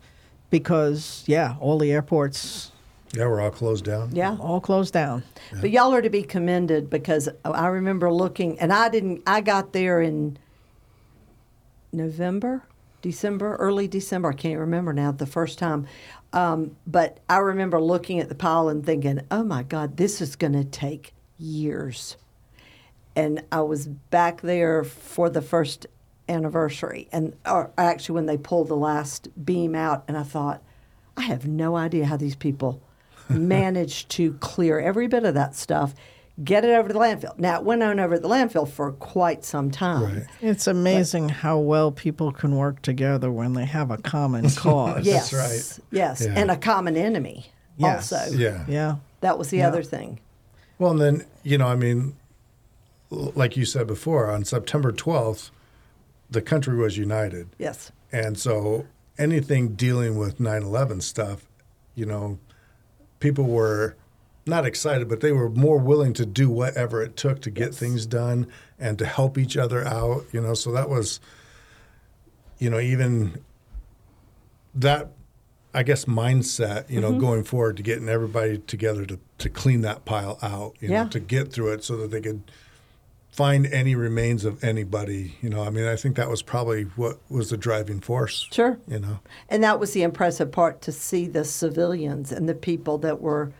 because yeah, all the airports Yeah, we're all closed down. yeah. all closed down. But y'all are to be commended because I remember looking, and I didn't. I got there in November, December, early December. I can't remember now the first time. Um, but I remember looking at the pile and thinking, "Oh my God, this is going to take years." And I was back there for the first anniversary, and or actually when they pulled the last beam out, and I thought, I have no idea how these people managed to clear every bit of that stuff, get it over to the landfill. Now it went on over to the landfill for quite some time. Right. It's amazing how well people can work together when they have a common cause. Yes, right. yes, Yeah. and a common enemy. Yes. Also, Yeah. Yeah. that was the Yeah. other thing. Well, and then, you know, I mean, like you said before, on September 12th, the country was united. Yes, And so anything dealing with 9 11 stuff, you know, people were not excited, but they were more willing to do whatever it took to get things done and to help each other out, you know. So that was, you know, even that, I guess, mindset, you know, Mm-hmm. going forward to getting everybody together to, to clean that pile out, you Yeah. know, to get through it so that they could find any remains of anybody. You know, I mean, I think that was probably what was the driving force. sure. You know, And that was the impressive part to see the civilians and the people that were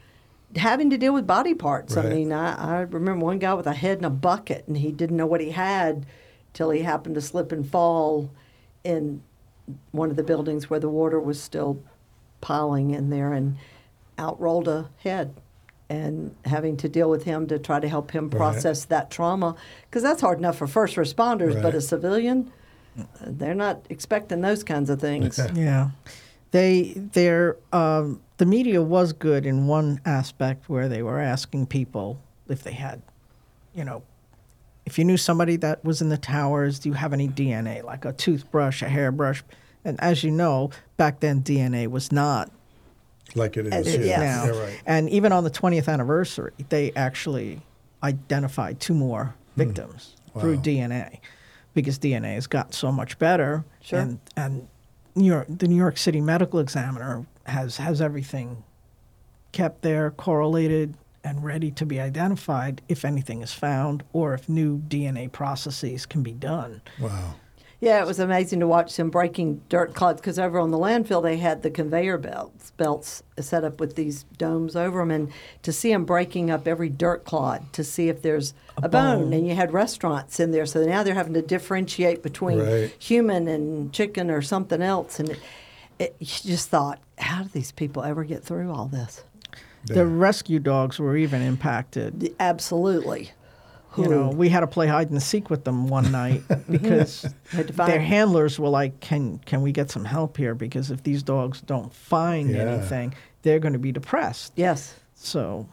having to deal with body parts. I mean, I, I remember one guy with a head in a bucket and he didn't know what he had till he happened to slip and fall in one of the buildings where the water was still piling in there and out rolled a head. And having to deal with him to try to help him Right. process that trauma, because that's hard enough for first responders, but a civilian, they're not expecting those kinds of things. Yeah, they they're um, the media was good in one aspect where they were asking people if they had, you know, if you knew somebody that was in the towers, do you have any DNA, like a toothbrush, a hairbrush? And as you know, back then DNA was not like it is As here. it- yes. now. Yeah, right. And even on the 20th anniversary, they actually identified two more hmm. victims through Wow. DNA because DNA has gotten so much better. Sure. And, and New York, the New York City Medical Examiner has, has everything kept there, correlated, and ready to be identified if anything is found or if new DNA processes can be done. Wow. Yeah, it was amazing to watch them breaking dirt clods because over on the landfill they had the conveyor belts belts set up with these domes over them, and to see them breaking up every dirt clod to see if there's a, bone. bone. and you had restaurants in there, so now they're having to differentiate between Right. human and chicken or something else, and it, it, you just thought, how do these people ever get through all this? The rescue dogs were even impacted. Absolutely. You know, we had to play hide and seek with them one night because Had to their handlers were like, "Can can we get some help here? Because if these dogs don't find Yeah. anything, they're going to be depressed." Yes, So,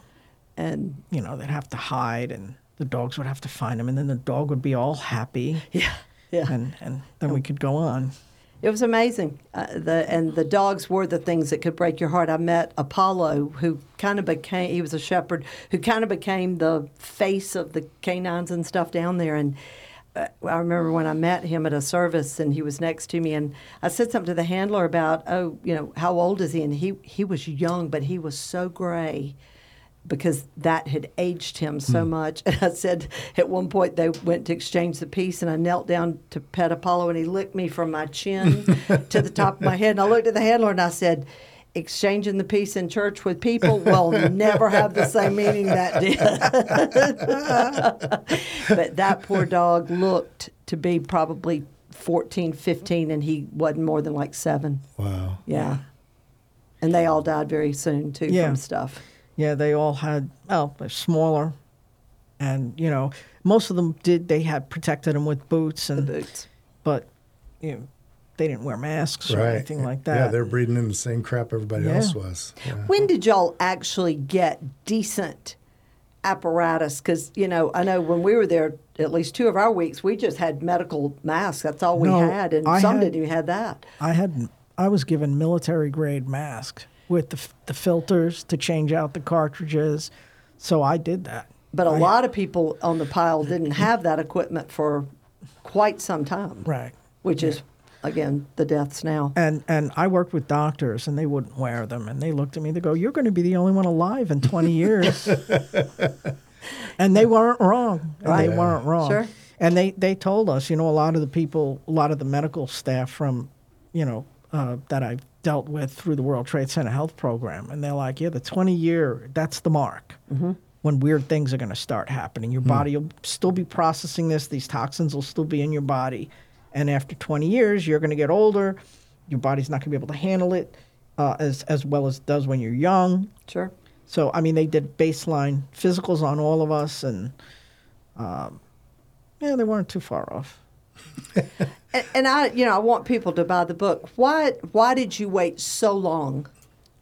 and you know, they'd have to hide, and the dogs would have to find them, and then the dog would be all happy, yeah, yeah. and and then we could go on. It was amazing. Uh, the and the dogs were the things that could break your heart. I met Apollo, who kind of became he was a shepherd who kind of became the face of the canines and stuff down there. And uh, I remember when I met him at a service, and he was next to me, and I said something to the handler about, oh, you know, how old is he? And he he was young, but he was so gray because that had aged him so hmm. much. And I said at one point they went to exchange the piece, and I knelt down to pet Apollo, and he licked me from my chin to the top of my head. And I looked at the handler and I said, Exchanging the peace in church with people will never have the same meaning that did. but that poor dog looked to be probably 14, 15, and he wasn't more than like seven. Wow. Yeah. And they all died very soon, too, Yeah. from stuff. Yeah, they all had, well, they're smaller. And, you know, most of them did, they had protected them with boots, The and boots. but, you know, they didn't wear masks or Right. anything like that. Yeah, they're breathing in the same crap everybody Yeah. else was. Yeah. When did y'all actually get decent apparatus? Because, you know, I know when we were there, at least two of our weeks, we just had medical masks. That's all we No, had. And I some had- didn't even have that. I had I was given military grade masks with the, the filters to change out the cartridges, so I did that. But a I- lot of people on the pile didn't have that equipment for quite some time. Right. Which is, again, the deaths now. And and I worked with doctors, and they wouldn't wear them, and they looked at me. They go, "You're going to be the only one alive in 20 years," and they weren't wrong. And Right. They weren't wrong. Sure. And they they told us, you know, a lot of the people, a lot of the medical staff from, you know, uh, that I've dealt with through the World Trade Center Health Program, and they're like, "Yeah, the 20 year, that's the mark." When weird things are going to start happening, your body will still be processing this. These toxins will still be in your body, and after 20 years, you're going to get older. Your body's not going to be able to handle it uh, as as well as it does when you're young. Sure. So I mean, they did baseline physicals on all of us, and um, yeah, they weren't too far off. And, and I, you know, I want people to buy the book. Why? Why did you wait so long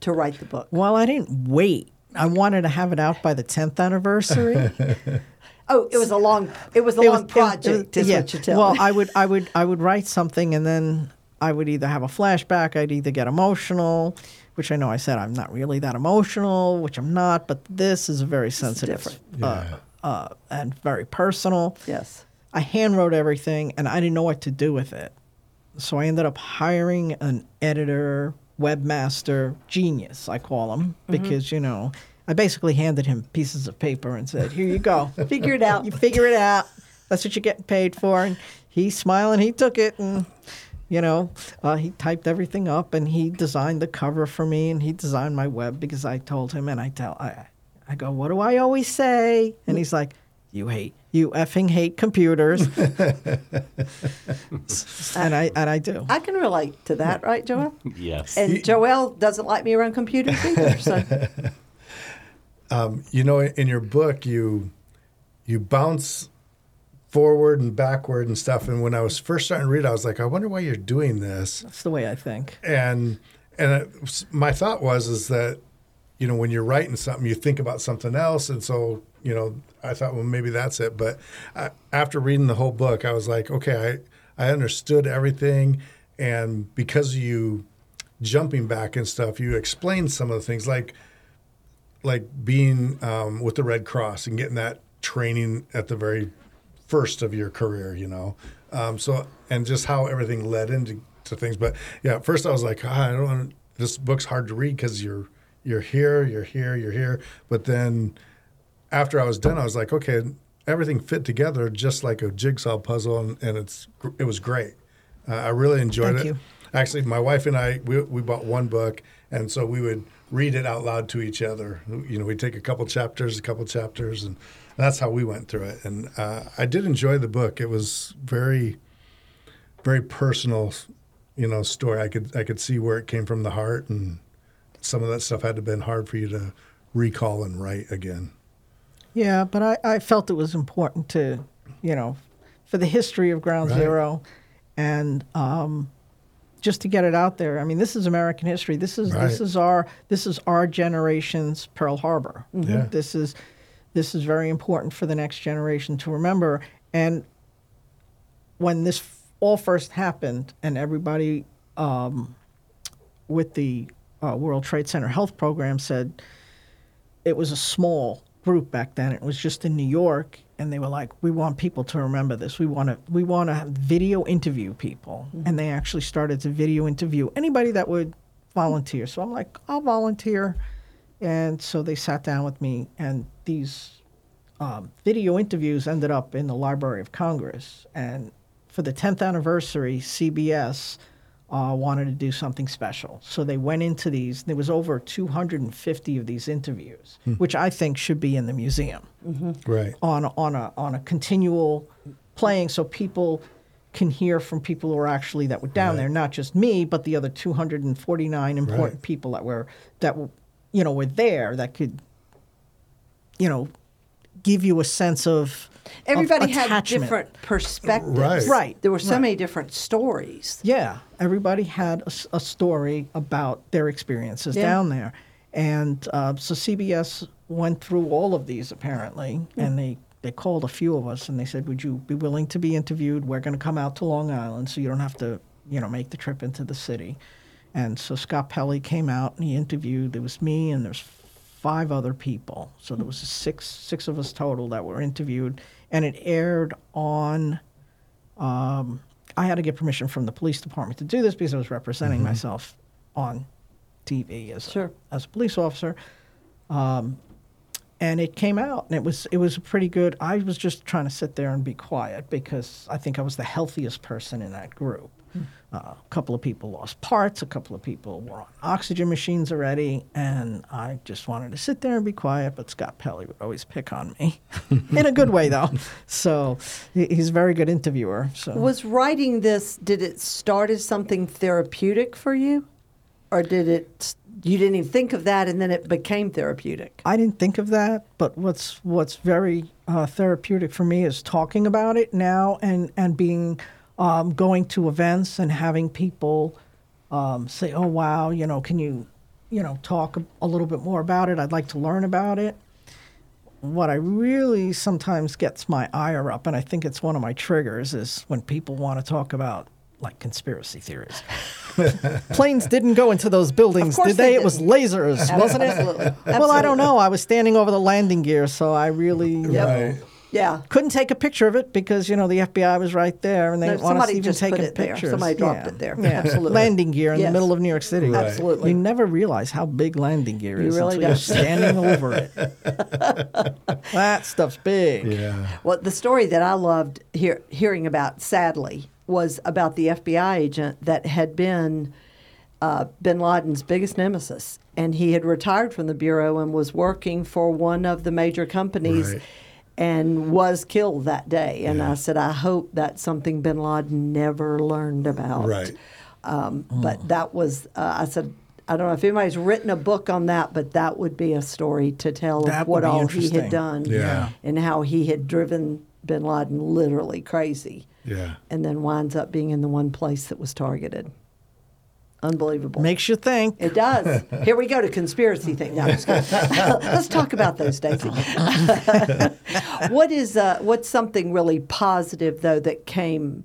to write the book? Well, I didn't wait. I wanted to have it out by the 10th anniversary. Oh, it was a long. It was a It long was- it- project. it- is yeah. what you tell Well, me. I would, I would, I would write something, and then I would either have a flashback. I'd either get emotional, which I know I said I'm not really that emotional, which I'm not. But this is a very sensitive different. uh, uh, and very personal. yes. I hand wrote everything and I didn't know what to do with it. So I ended up hiring an editor, webmaster, genius, I call him, Mm-hmm. because, you know, I basically handed him pieces of paper and said, Here you go. Figure it out. you figure it out. That's what you're getting paid for. And he smiled and he took it and, you know, uh, he typed everything up and he designed the cover for me and he designed my web because I told him and I tell, I, I go, What do I always say? And he's like, You hate, you effing hate computers. and I and I do. I can relate to that, right, Joel? Yes. And joel doesn't like me around computers either. So um, You know, in your book, you you bounce forward and backward and stuff. And when I was first starting to read, I was like, I wonder why you're doing this. That's the way I think. And and it, my thought was is that you know, when you're writing something, you think about something else, and so you know, I thought, well, maybe that's it. But I, after reading the whole book, I was like, okay, I I understood everything, and because you jumping back and stuff, you explained some of the things like like being um, with the Red Cross and getting that training at the very first of your career, you know. Um, so and just how everything led into to things. But yeah, at first I was like, ah, I don't. This book's hard to read because you're you're here, you're here, you're here. But then after I was done, I was like, okay, everything fit together just like a jigsaw puzzle, and, and it's it was great. Uh, I really enjoyed Thank it. you. Actually, my wife and I we, we bought one book, and so we would read it out loud to each other. You know, we'd take a couple chapters, a couple chapters, and that's how we went through it. And uh, I did enjoy the book. It was very, very personal, you know, story. I could I could see where it came from the heart, and some of that stuff had to have been hard for you to recall and write again. Yeah, but I, I felt it was important to, you know, for the history of Ground Right. Zero and um, just to get it out there. I mean, this is American history. This is Right. this is our this is our generation's Pearl Harbor. Yeah. This is this is very important for the next generation to remember. And when this all first happened, and everybody um, with the uh, World Trade Center Health Program said it was a small group back then. It was just in New York, and they were like, "We want people to remember this. We want to. We want to video interview people." And they actually started to video interview anybody that would volunteer. So I'm like, "I'll volunteer," and so they sat down with me, and these um, video interviews ended up in the Library of Congress. And for the 10th anniversary, CBS uh, wanted to do something special. So they went into these, there was over 250 of these interviews, which I think should be in the museum Right. on, a- on, a, on a continual playing so people can hear from people who are actually that were down Right. there, not just me, but the other 249 important Right. people that were, that were, you know, were there that could, you know, give you a sense of of Everybody had different perspectives. Right. Right, There were so right. many different stories. Yeah, everybody had a story about their experiences Yeah. down there, and uh, so CBS went through all of these apparently, and they they called a few of us and they said, "Would you be willing to be interviewed? We're going to come out to Long Island, so you don't have to, you know, make the trip into the city." And so Scott Pelley came out and he interviewed. There was me and there's five other people, so there was six six of us total that were interviewed, and it aired on um, I had to get permission from the police department to do this because I was representing myself on TV as Sure. a, as a police officer. Um, and it came out, and it was it was pretty good. I was just trying to sit there and be quiet because I think I was the healthiest person in that group. Uh, a couple of people lost parts, a couple of people were on oxygen machines already, and I just wanted to sit there and be quiet. But Scott Pelley would always pick on me, in a good way though. So he's a very good interviewer. So Was writing this, did it start as something therapeutic for you? Or did it, you didn't even think of that and then it became therapeutic? I didn't think of that, but what's what's very uh, therapeutic for me is talking about it now and and being um, going to events and having people um, say, "Oh wow, you know, can you, you know, talk a, a little bit more about it? I'd like to learn about it." What I really sometimes gets my ire up, and I think it's one of my triggers, is when people want to talk about like conspiracy theories. Planes didn't go into those buildings, did they they? It was lasers, wasn't it? Absolutely. Well, I don't know. I was standing over the landing gear, so I really you Yep. know, Right. Yeah. couldn't take a picture of it because you know the FBI was right there, and they No, didn't want us to even take a picture. Somebody dropped it there. Yeah. Absolutely. Landing gear in Yes. the middle of New York City. Right. Absolutely. You never realize how big landing gear You is really until you're don't. standing over it. that stuff's big. Yeah. Well, the story that I loved hear, hearing about, sadly, was about the FBI agent that had been uh, bin Laden's biggest nemesis. And he had retired from the Bureau and was working for one of the major companies Right. And was killed that day. And I said, I hope that's something bin Laden never learned about. Right. Um, But that was, uh, I said, I don't know if anybody's written a book on that, but that would be a story to tell That of what all he had done Yeah. and how he had driven bin Laden literally crazy Yeah. and then winds up being in the one place that was targeted. Unbelievable. Makes you think. It does. Here we go to conspiracy thing. No. Let's talk about those, Stacey. what is uh, what's something really positive though that came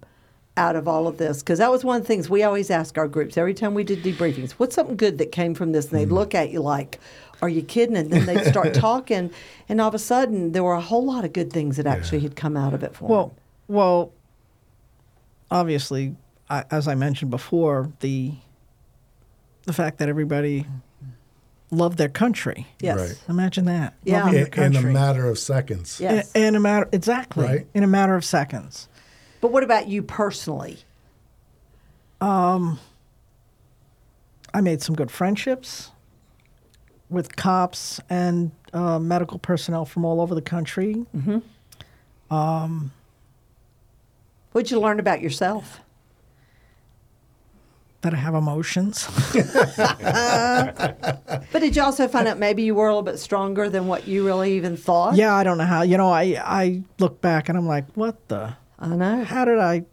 out of all of this? Because that was one of the things we always ask our groups every time we did debriefings. What's something good that came from this? And they'd look at you like, "Are you kidding?" And then they'd start talking, and all of a sudden there were a whole lot of good things that actually had come out of it for Well, them. well, obviously, I, as I mentioned before, the the fact that everybody loved their country. Yes. Right. Imagine that. Yeah. Loving In, in a matter of seconds. Yes. In, in a matter, exactly. Right. In a matter of seconds. But what about you personally? Um, I made some good friendships with cops and uh, medical personnel from all over the country. Um, What'd you learn about yourself? That I have emotions. But did you also find out maybe you were a little bit stronger than what you really even thought? yeah, I don't know how. You know, I I look back and I'm like, what the? I know. How did I?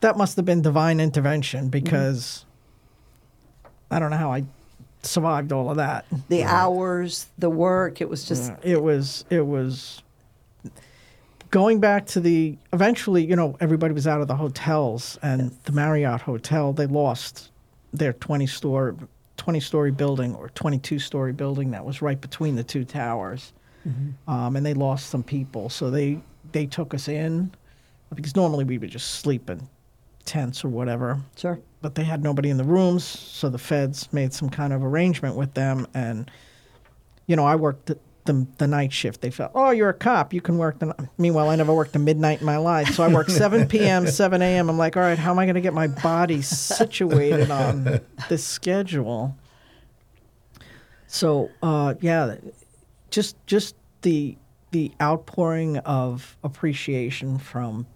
That must have been divine intervention because I don't know how I survived all of that. The hours, the work, it was just It was it was going back to the eventually, you know, everybody was out of the hotels and the Marriott Hotel, they lost their 20 store 20 story building or 22 story building that was right between the two towers. Um, and they lost some people. So they they took us in because normally we would just sleep in tents or whatever sure. but they had nobody in the rooms, so the feds made some kind of arrangement with them. And you know, I worked the the, the night shift. They felt, oh, you're a cop, you can work the. ni-" Meanwhile, I never worked a midnight in my life, so I worked 7 p.m., 7 a.m. I'm like, all right, how am I going to get my body situated on this schedule? So uh, yeah, just just the the outpouring of appreciation from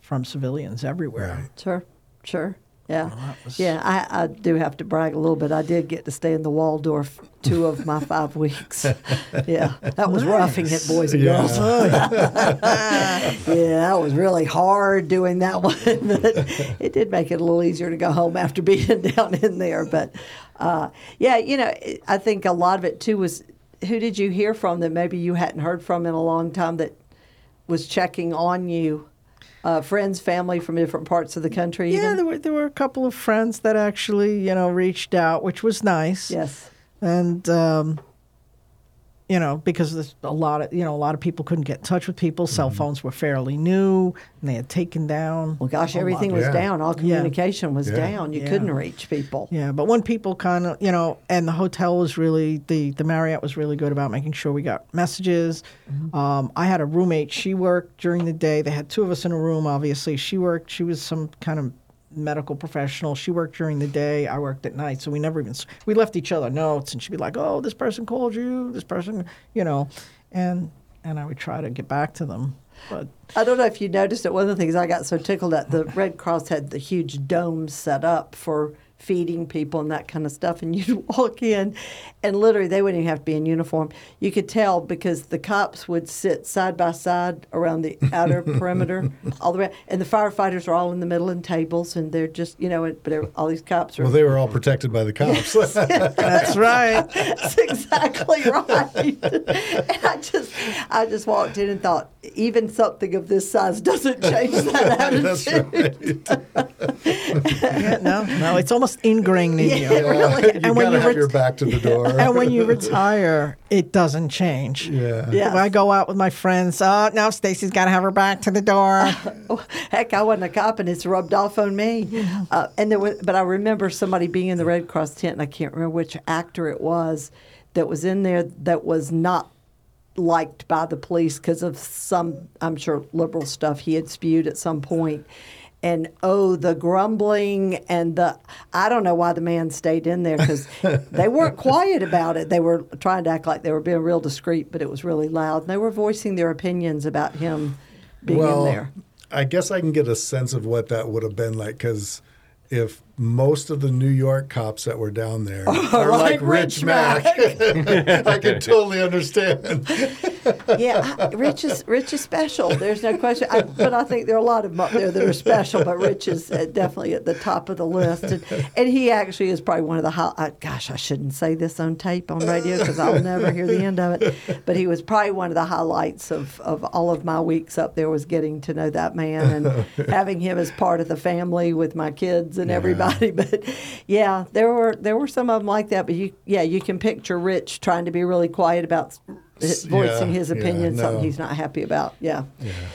from civilians everywhere. Right. Sure. Sure. Yeah. that was- Yeah, I, I do have to brag a little bit. I did get to stay in the Waldorf two of my five weeks. Yeah. That was roughing it, boys and Yeah. girls. yeah, that was really hard doing that one, but it did make it a little easier to go home after being down in there. But uh, yeah, you know, I think a lot of it too was who did you hear from that maybe you hadn't heard from in a long time that was checking on you? Uh, friends, family from different parts of the country. Yeah, even? there were there were a couple of friends that actually you know reached out, which was nice. Yes. and um, you know because there's a lot of you know a lot of people couldn't get in touch with people. Cell phones were fairly new, and they had taken down. Well, gosh, a lot everything was Yeah. down. All Yeah. communication was Yeah. down. You Yeah. couldn't reach people. Yeah, but when people kind of, you know, and the hotel was really the the Marriott was really good about making sure we got messages. Um, I had a roommate; she worked during the day. They had two of us in a room. Obviously, she worked. She was some kind of medical professional. She worked during the day. I worked at night, so we never even we left each other notes, and she'd be like, "Oh, this person called you. This person, you know," and and I would try to get back to them, but. I don't know if you noticed it. One of the things I got so tickled at the Red Cross had the huge domes set up for feeding people and that kind of stuff. And you'd walk in, and literally they wouldn't even have to be in uniform. You could tell because the cops would sit side by side around the outer perimeter, all the way, and the firefighters are all in the middle in tables, and they're just you know, but all these cops are. Well, they were all protected by the cops. That's right. That's exactly right. and I just, I just walked in and thought, even something of this size doesn't change that attitude. That's right. Yeah, no, no, it's almost ingrained in Yeah, you. it really. You And when you have ret- your back to the door. and when you retire, it doesn't change. yeah. Yeah. When I go out with my friends, oh, now Stacey's got to have her back to the door. Oh, heck, I wasn't a cop, and it's rubbed off on me. Uh, and there was, but I remember somebody being in the Red Cross tent, and I can't remember which actor it was that was in there that was not liked by the police because of some, I'm sure, liberal stuff he had spewed at some point. And oh, the grumbling and the I don't know why the man stayed in there because they weren't quiet about it. They were trying to act like they were being real discreet, but it was really loud. And they were voicing their opinions about him being well, in there. I guess I can get a sense of what that would have been like because if most of the New York cops that were down there are like like Rich Rich Mac, I can totally understand. yeah, I- Rich is Rich is special. There's no question. I, but I think there are a lot of them up there that are special. But Rich is uh, definitely at the top of the list, and, and he actually is probably one of the. High, I, gosh, I shouldn't say this on tape on radio because I'll never hear the end of it. But he was probably one of the highlights of, of all of my weeks up there was getting to know that man and having him as part of the family with my kids and everybody. But yeah, there were there were some of them like that. But you yeah you can picture Rich trying to be really quiet about voicing yeah, his yeah, opinion, something he's not happy about. Yeah.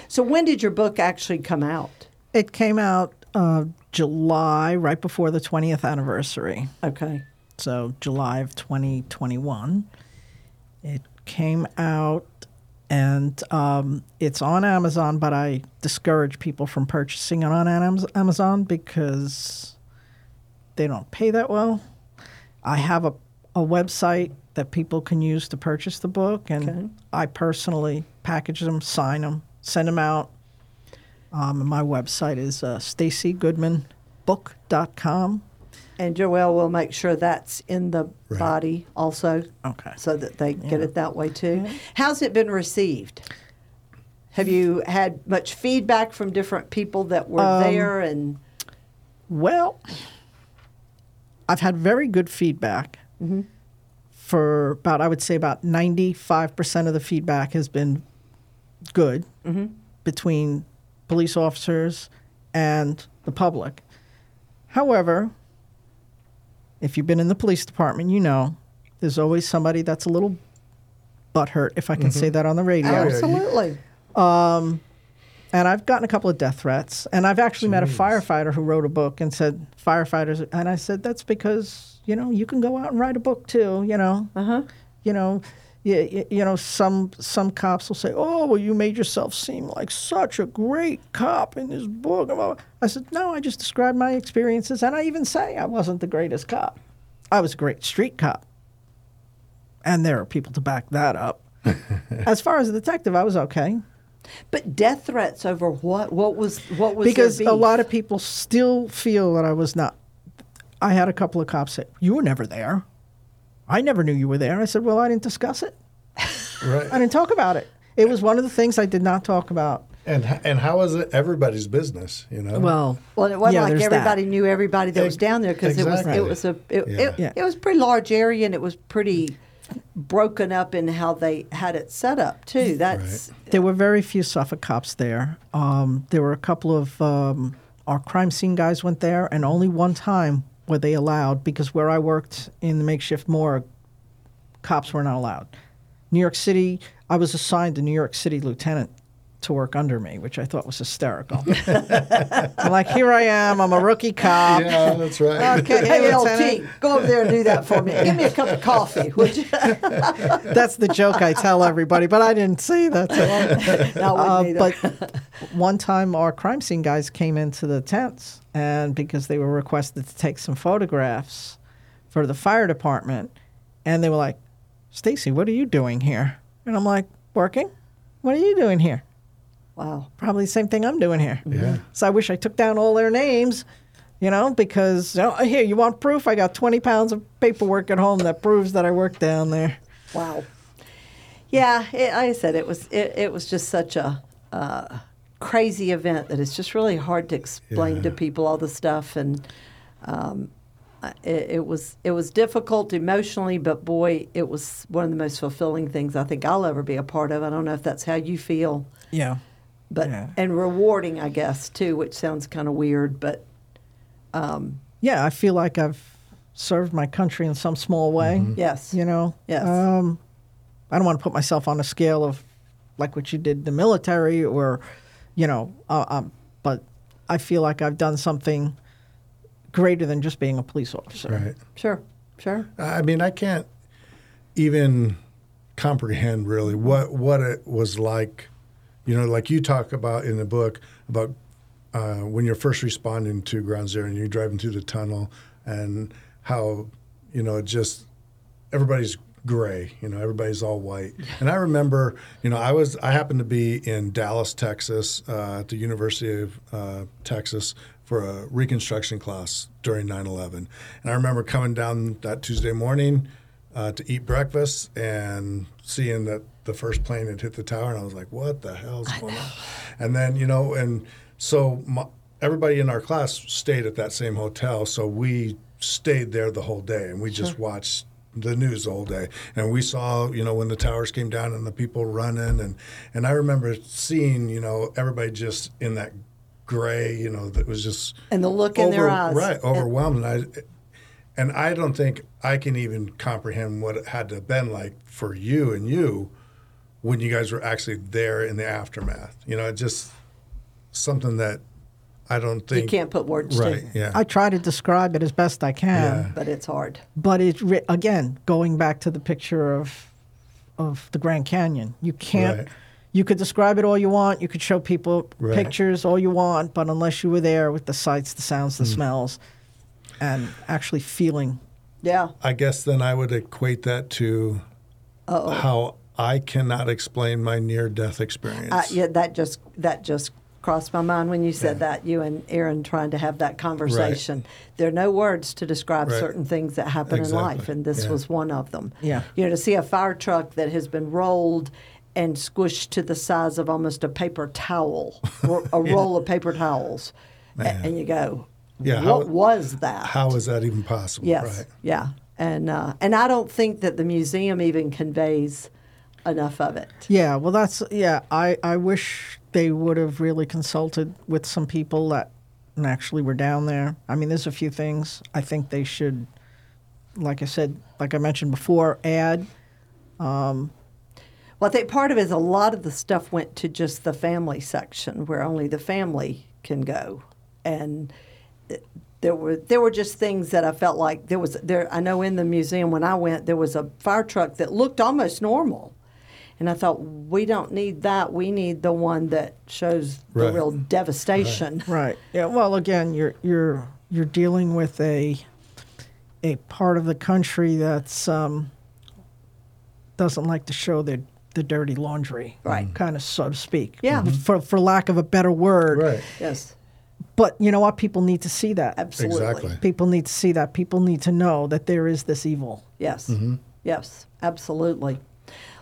So when did your book actually come out? It came out uh, July, right before the 20th anniversary. Okay. So July of 2021. It came out and um, it's on Amazon, but I discourage people from purchasing it on Amazon because they don't pay that well. I have a, a website that people can use to purchase the book, and Okay. I personally package them, sign them, send them out. Um, and my website is uh, staceygoodmanbook.com. And Joelle will make sure that's in the Right. body also, Okay. so that they get it that way too. How's it been received? Have you had much feedback from different people that were Um, there? And Well, I've had very good feedback. Mm-hmm. For about, I would say, about 95% of the feedback has been good mm-hmm. between police officers and the public. However, if you've been in the police department, you know there's always somebody that's a little butthurt, if I can mm-hmm. say that on the radio. absolutely, um, And I've gotten a couple of death threats. And I've actually met a firefighter who wrote a book and said, firefighters. And I said, that's because, you know, you can go out and write a book too, you know. uh-huh. You know, you, you know, some some cops will say, "Oh, well, you made yourself seem like such a great cop in this book." I said, "No, I just described my experiences, and I even say I wasn't the greatest cop. I was a great street cop." And there are people to back that up. as far as a detective, I was okay. But death threats over what? What was what was because a lot of people still feel that I was not. I had a couple of cops say, "You were never there. I never knew you were there." I said, "Well, I didn't discuss it. Right. I didn't talk about it. It was one of the things I did not talk about." And h- and how is it everybody's business? You know. Well, Well, it wasn't yeah, like everybody that. knew everybody that was down there because it was it was a it, Yeah. it, it was a pretty large area and it was pretty broken up in how they had it set up too. That's There were very few Suffolk cops there. Um, there were a couple of um, our crime scene guys went there, and only one time were they allowed because where I worked in the makeshift morgue, cops were not allowed. New York City, I was assigned a New York City lieutenant to work under me, which I thought was hysterical. I'm like, here I am, I'm a rookie cop. yeah, that's right. Okay, hey, hey, LT, go over there and do that for me. Give me a cup of coffee, would you? That's the joke I tell everybody, but I didn't say that. To no, Uh, either. but one time our crime scene guys came into the tents and because they were requested to take some photographs for the fire department and they were like stacey what are you doing here and i'm like working what are you doing here wow. probably the same thing i'm doing here Yeah. so i wish i took down all their names you know because oh, here you want proof i got 20 pounds of paperwork at home that proves that i work down there Wow. Yeah, it, like I said, it was it, it was just such a uh, crazy event that it's just really hard to explain to people all the stuff, and um, it, it was it was difficult emotionally, but boy, it was one of the most fulfilling things I think I'll ever be a part of. I don't know if that's how you feel, yeah but Yeah. and rewarding, I guess too, which sounds kind of weird, but yeah i feel like i've served my country in some small way yes, you know Yes. um, i don't want to put myself on a scale of like what you did in the military or you know uh, um, but i feel like i've done something greater than just being a police officer Right. sure, sure, I mean, I can't even comprehend really what what it was like. You know, like you talk about in the book about uh, when you're first responding to ground zero and you're driving through the tunnel and how you know just everybody's gray you know everybody's all white. And i remember you know i was i happened to be in dallas texas uh, at the university of uh, texas for a reconstruction class during 9-11 and i remember coming down that tuesday morning uh, to eat breakfast and seeing that the first plane had hit the tower, and I was like, "What the hell's going on?" And then you know, and so my, everybody in our class stayed at that same hotel, so we stayed there the whole day, and we just watched the news all day. And we saw, you know, when the towers came down and the people running, and and I remember seeing, you know, everybody just in that gray, you know, that was just And the look in their eyes. right, overwhelmed. And I and I don't think I can even comprehend what it had to have been like for you and you when you guys were actually there in the aftermath. You know, it just something that I don't think You can't put words right. to, Yeah, I try to describe it as best I can. Yeah. but it's hard. but it again going back to the picture of of the Grand Canyon. You can't. Right. You could describe it all you want. You could show people Right. pictures all you want, but unless you were there with the sights, the sounds, the hmm. smells, and actually feeling, Yeah. I guess then I would equate that to how I cannot explain my near-death experience. Uh, yeah, that just that just crossed my mind when you said Yeah. that. You and Aaron trying to have that conversation. There are no words to describe Right. certain things that happen in life, and this Yeah. was one of them. Yeah. you know, to see a fire truck that has been rolled and squished to the size of almost a paper towel, or a roll of paper towels, A- Man. and you go, Yeah, what how- was that? how is that even possible? Yes. Right. Yeah. And uh, and I don't think that the museum even conveys enough of it. yeah. Well, that's yeah. I I wish they would have really consulted with some people that actually were down there. I mean, there's a few things I think they should, like I said, like I mentioned before, add. Um, well, I think part of it is a lot of the stuff went to just the family section where only the family can go, and it- there were there were just things that I felt like there was there. I know in the museum when I went there was a fire truck that looked almost normal, and I thought we don't need that. We need the one that shows the Right. real devastation. Right. Yeah. Well, again, you're you're you're dealing with a a part of the country that's um, doesn't like to show their the dirty laundry, Right. Kind of, so to speak. Yeah. For for lack of a better word. Right. Yes, But you know what? People need to see that. absolutely. Exactly. People need to see that. People need to know that there is this evil. Yes. Mm-hmm. Yes, absolutely.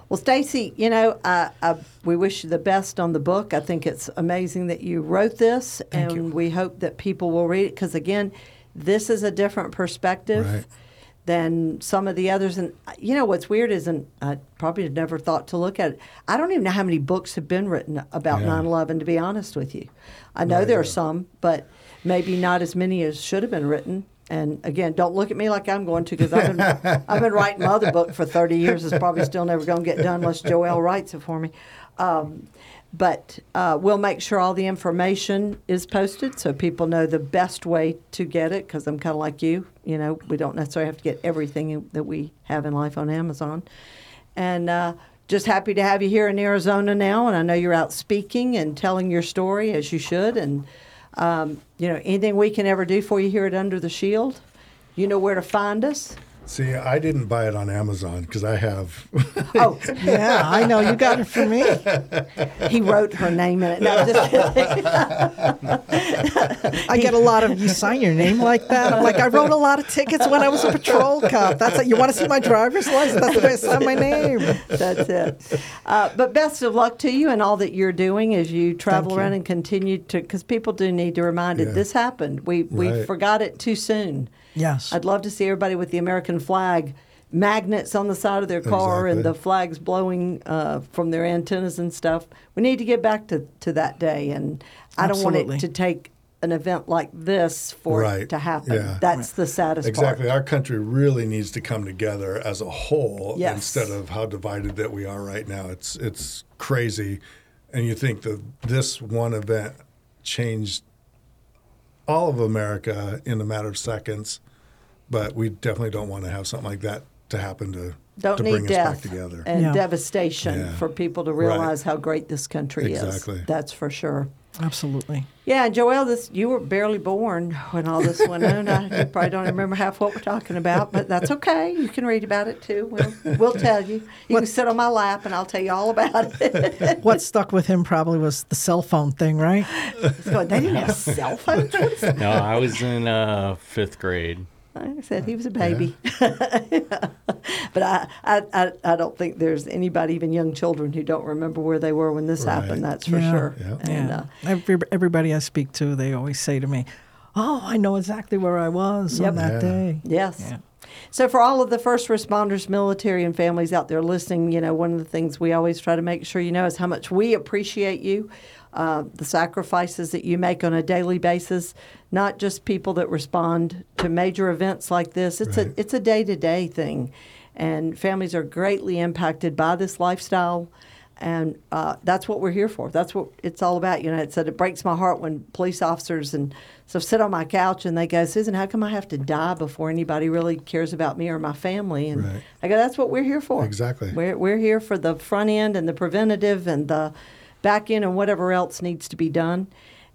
Well, Stacey, you know, I, I, we wish you the best on the book. I think it's amazing that you wrote this, and we hope that people will read it because, again, this is a different perspective Right. than some of the others. And uh, you know what's weird is, and I probably never thought to look at it. I don't even know how many books have been written about Yeah. 9/11. To be honest with you, I know there are some, but maybe not as many as should have been written. And again, don't look at me like I'm going to because I've been I've been writing my other book for 30 years. It's probably still never going to get done unless Joelle writes it for me. Um, but uh, we'll make sure all the information is posted so people know the best way to get it. Because I'm kind of like you, you know, we don't necessarily have to get everything that we have in life on Amazon. And uh, just happy to have you here in Arizona now. And I know you're out speaking and telling your story as you should. And um, you know, anything we can ever do for you here at Under the Shield, you know where to find us. See, I didn't buy it on Amazon because I have. Oh, Yeah, I know. You got it from me. he wrote her name in it. No, just kidding. I get a lot of you sign your name like that. I'm like, I wrote a lot of tickets when I was a patrol cop. That's it. You want to see my driver's license? That's the way I sign my name. That's it. Uh, but best of luck to you and all that you're doing as you travel Thank you. around and continue to, because people do need to remind it. Yeah. This happened. We we Right. forgot it too soon. Yes. I'd love to see everybody with the American flag magnets on the side of their car and the flags blowing uh, from their antennas and stuff. We need to get back to, to that day, and I don't want it to take an event like this for it to happen. Yeah. That's the saddest Exactly. part. Our country really needs to come together as a whole Yes. instead of how divided that we are right now. It's it's crazy, and you think that this one event changed all of America in a matter of seconds, but we definitely don't want to have something like that to happen to Don't to need bring us back death together. and Yeah. devastation Yeah. for people to Right. realize how great this country Exactly. is. That's for sure. Absolutely. Yeah, and Joelle, this you were barely born when all this went on. I, you probably don't remember half what we're talking about, but that's okay. You can read about it too. We'll, we'll tell you. You can sit on my lap, and I'll tell you all about it. What stuck with him probably was the cell phone thing, right? It's going, they didn't have cell phones. What is that? No, I was in uh, fifth grade. Like I said, he was a baby. but I, I, I, I don't think there's anybody, even young children, who don't remember where they were when this Right. happened. That's for Yeah. sure. Yeah. And, yeah. uh, Every, everybody I speak to, they always say to me, "Oh, I know exactly where I was Yep. on that Yeah. day." Yes. Yeah. So, for all of the first responders, military, and families out there listening, you know, one of the things we always try to make sure you know is how much we appreciate you, uh, the sacrifices that you make on a daily basis. Not just people that respond to major events like this. It's Right. a it's a day to day thing, and families are greatly impacted by this lifestyle. And uh, that's what we're here for. That's what it's all about. You know, it said it breaks my heart when police officers and so sit on my couch and they go, Susan, how come I have to die before anybody really cares about me or my family? And Right. I go, that's what we're here for. Exactly. We're, we're here for the front end and the preventative and the back in and whatever else needs to be done.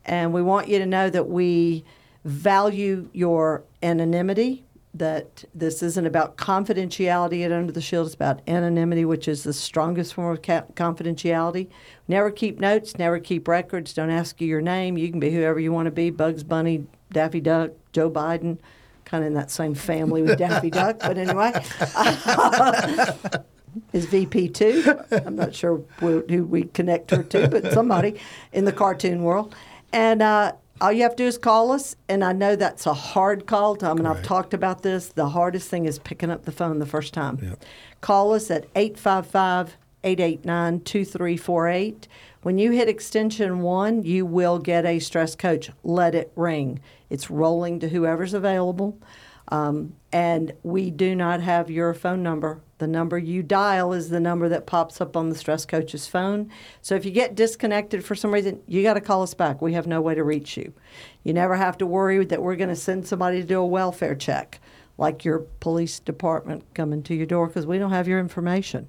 And we want you to know that we value your anonymity, that this isn't about confidentiality at Under the Shield, it's about anonymity, which is the strongest form of ca- confidentiality. Never keep notes, never keep records, don't ask you your name. You can be whoever you want to be Bugs Bunny, Daffy Duck, Joe Biden. Kind of in that same family with Daffy Duck, but anyway, uh, is VP two. I'm not sure who who we connect her to, but somebody in the cartoon world. And uh, all you have to do is call us. And I know that's a hard call, Tom, and I've talked about this. The hardest thing is picking up the phone the first time. Yep. Call us at 855 889 2348. When you hit extension one, you will get a stress coach. Let it ring. It's rolling to whoever's available. Um, and we do not have your phone number. The number you dial is the number that pops up on the stress coach's phone. So if you get disconnected for some reason, you got to call us back. We have no way to reach you. You never have to worry that we're going to send somebody to do a welfare check, like your police department coming to your door, because we don't have your information.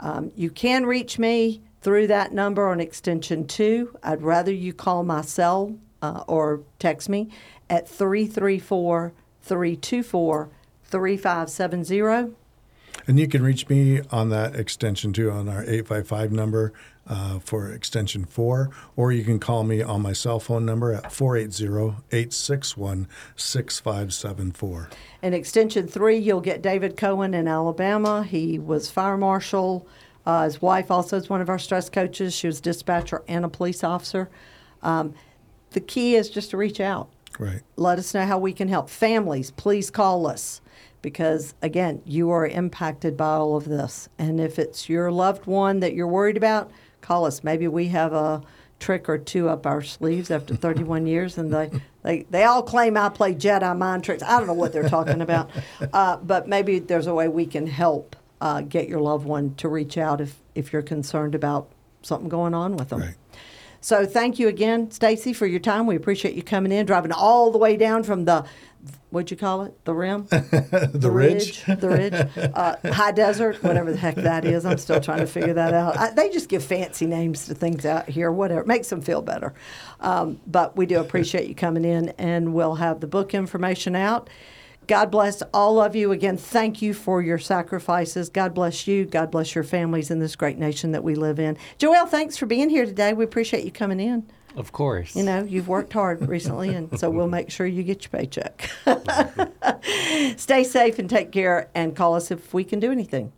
Um, you can reach me through that number on extension two. I'd rather you call my cell uh, or text me at 334 324 3570. And you can reach me on that extension too, on our 855 number uh, for extension four, or you can call me on my cell phone number at 480 861 6574. In extension three, you'll get David Cohen in Alabama. He was fire marshal. Uh, his wife also is one of our stress coaches. She was dispatcher and a police officer. Um, the key is just to reach out. Right. let us know how we can help. Families, please call us because, again, you are impacted by all of this. And if it's your loved one that you're worried about, call us. Maybe we have a trick or two up our sleeves after 31 years, and they, they, they all claim I play Jedi mind tricks. I don't know what they're talking about, uh, but maybe there's a way we can help uh, get your loved one to reach out if, if you're concerned about something going on with them. Right. So thank you again, Stacey, for your time. We appreciate you coming in, driving all the way down from the what'd you call it? The rim, The, ridge. the ridge, uh, high desert, whatever the heck that is. I'm still trying to figure that out. I, they just give fancy names to things out here, whatever. It makes them feel better. Um, but we do appreciate you coming in, and we'll have the book information out. God bless all of you. Again, thank you for your sacrifices. God bless you. God bless your families in this great nation that we live in. Joelle, thanks for being here today. We appreciate you coming in. Of course. You know, you've worked hard recently, and so we'll make sure you get your paycheck. Stay safe and take care, and call us if we can do anything.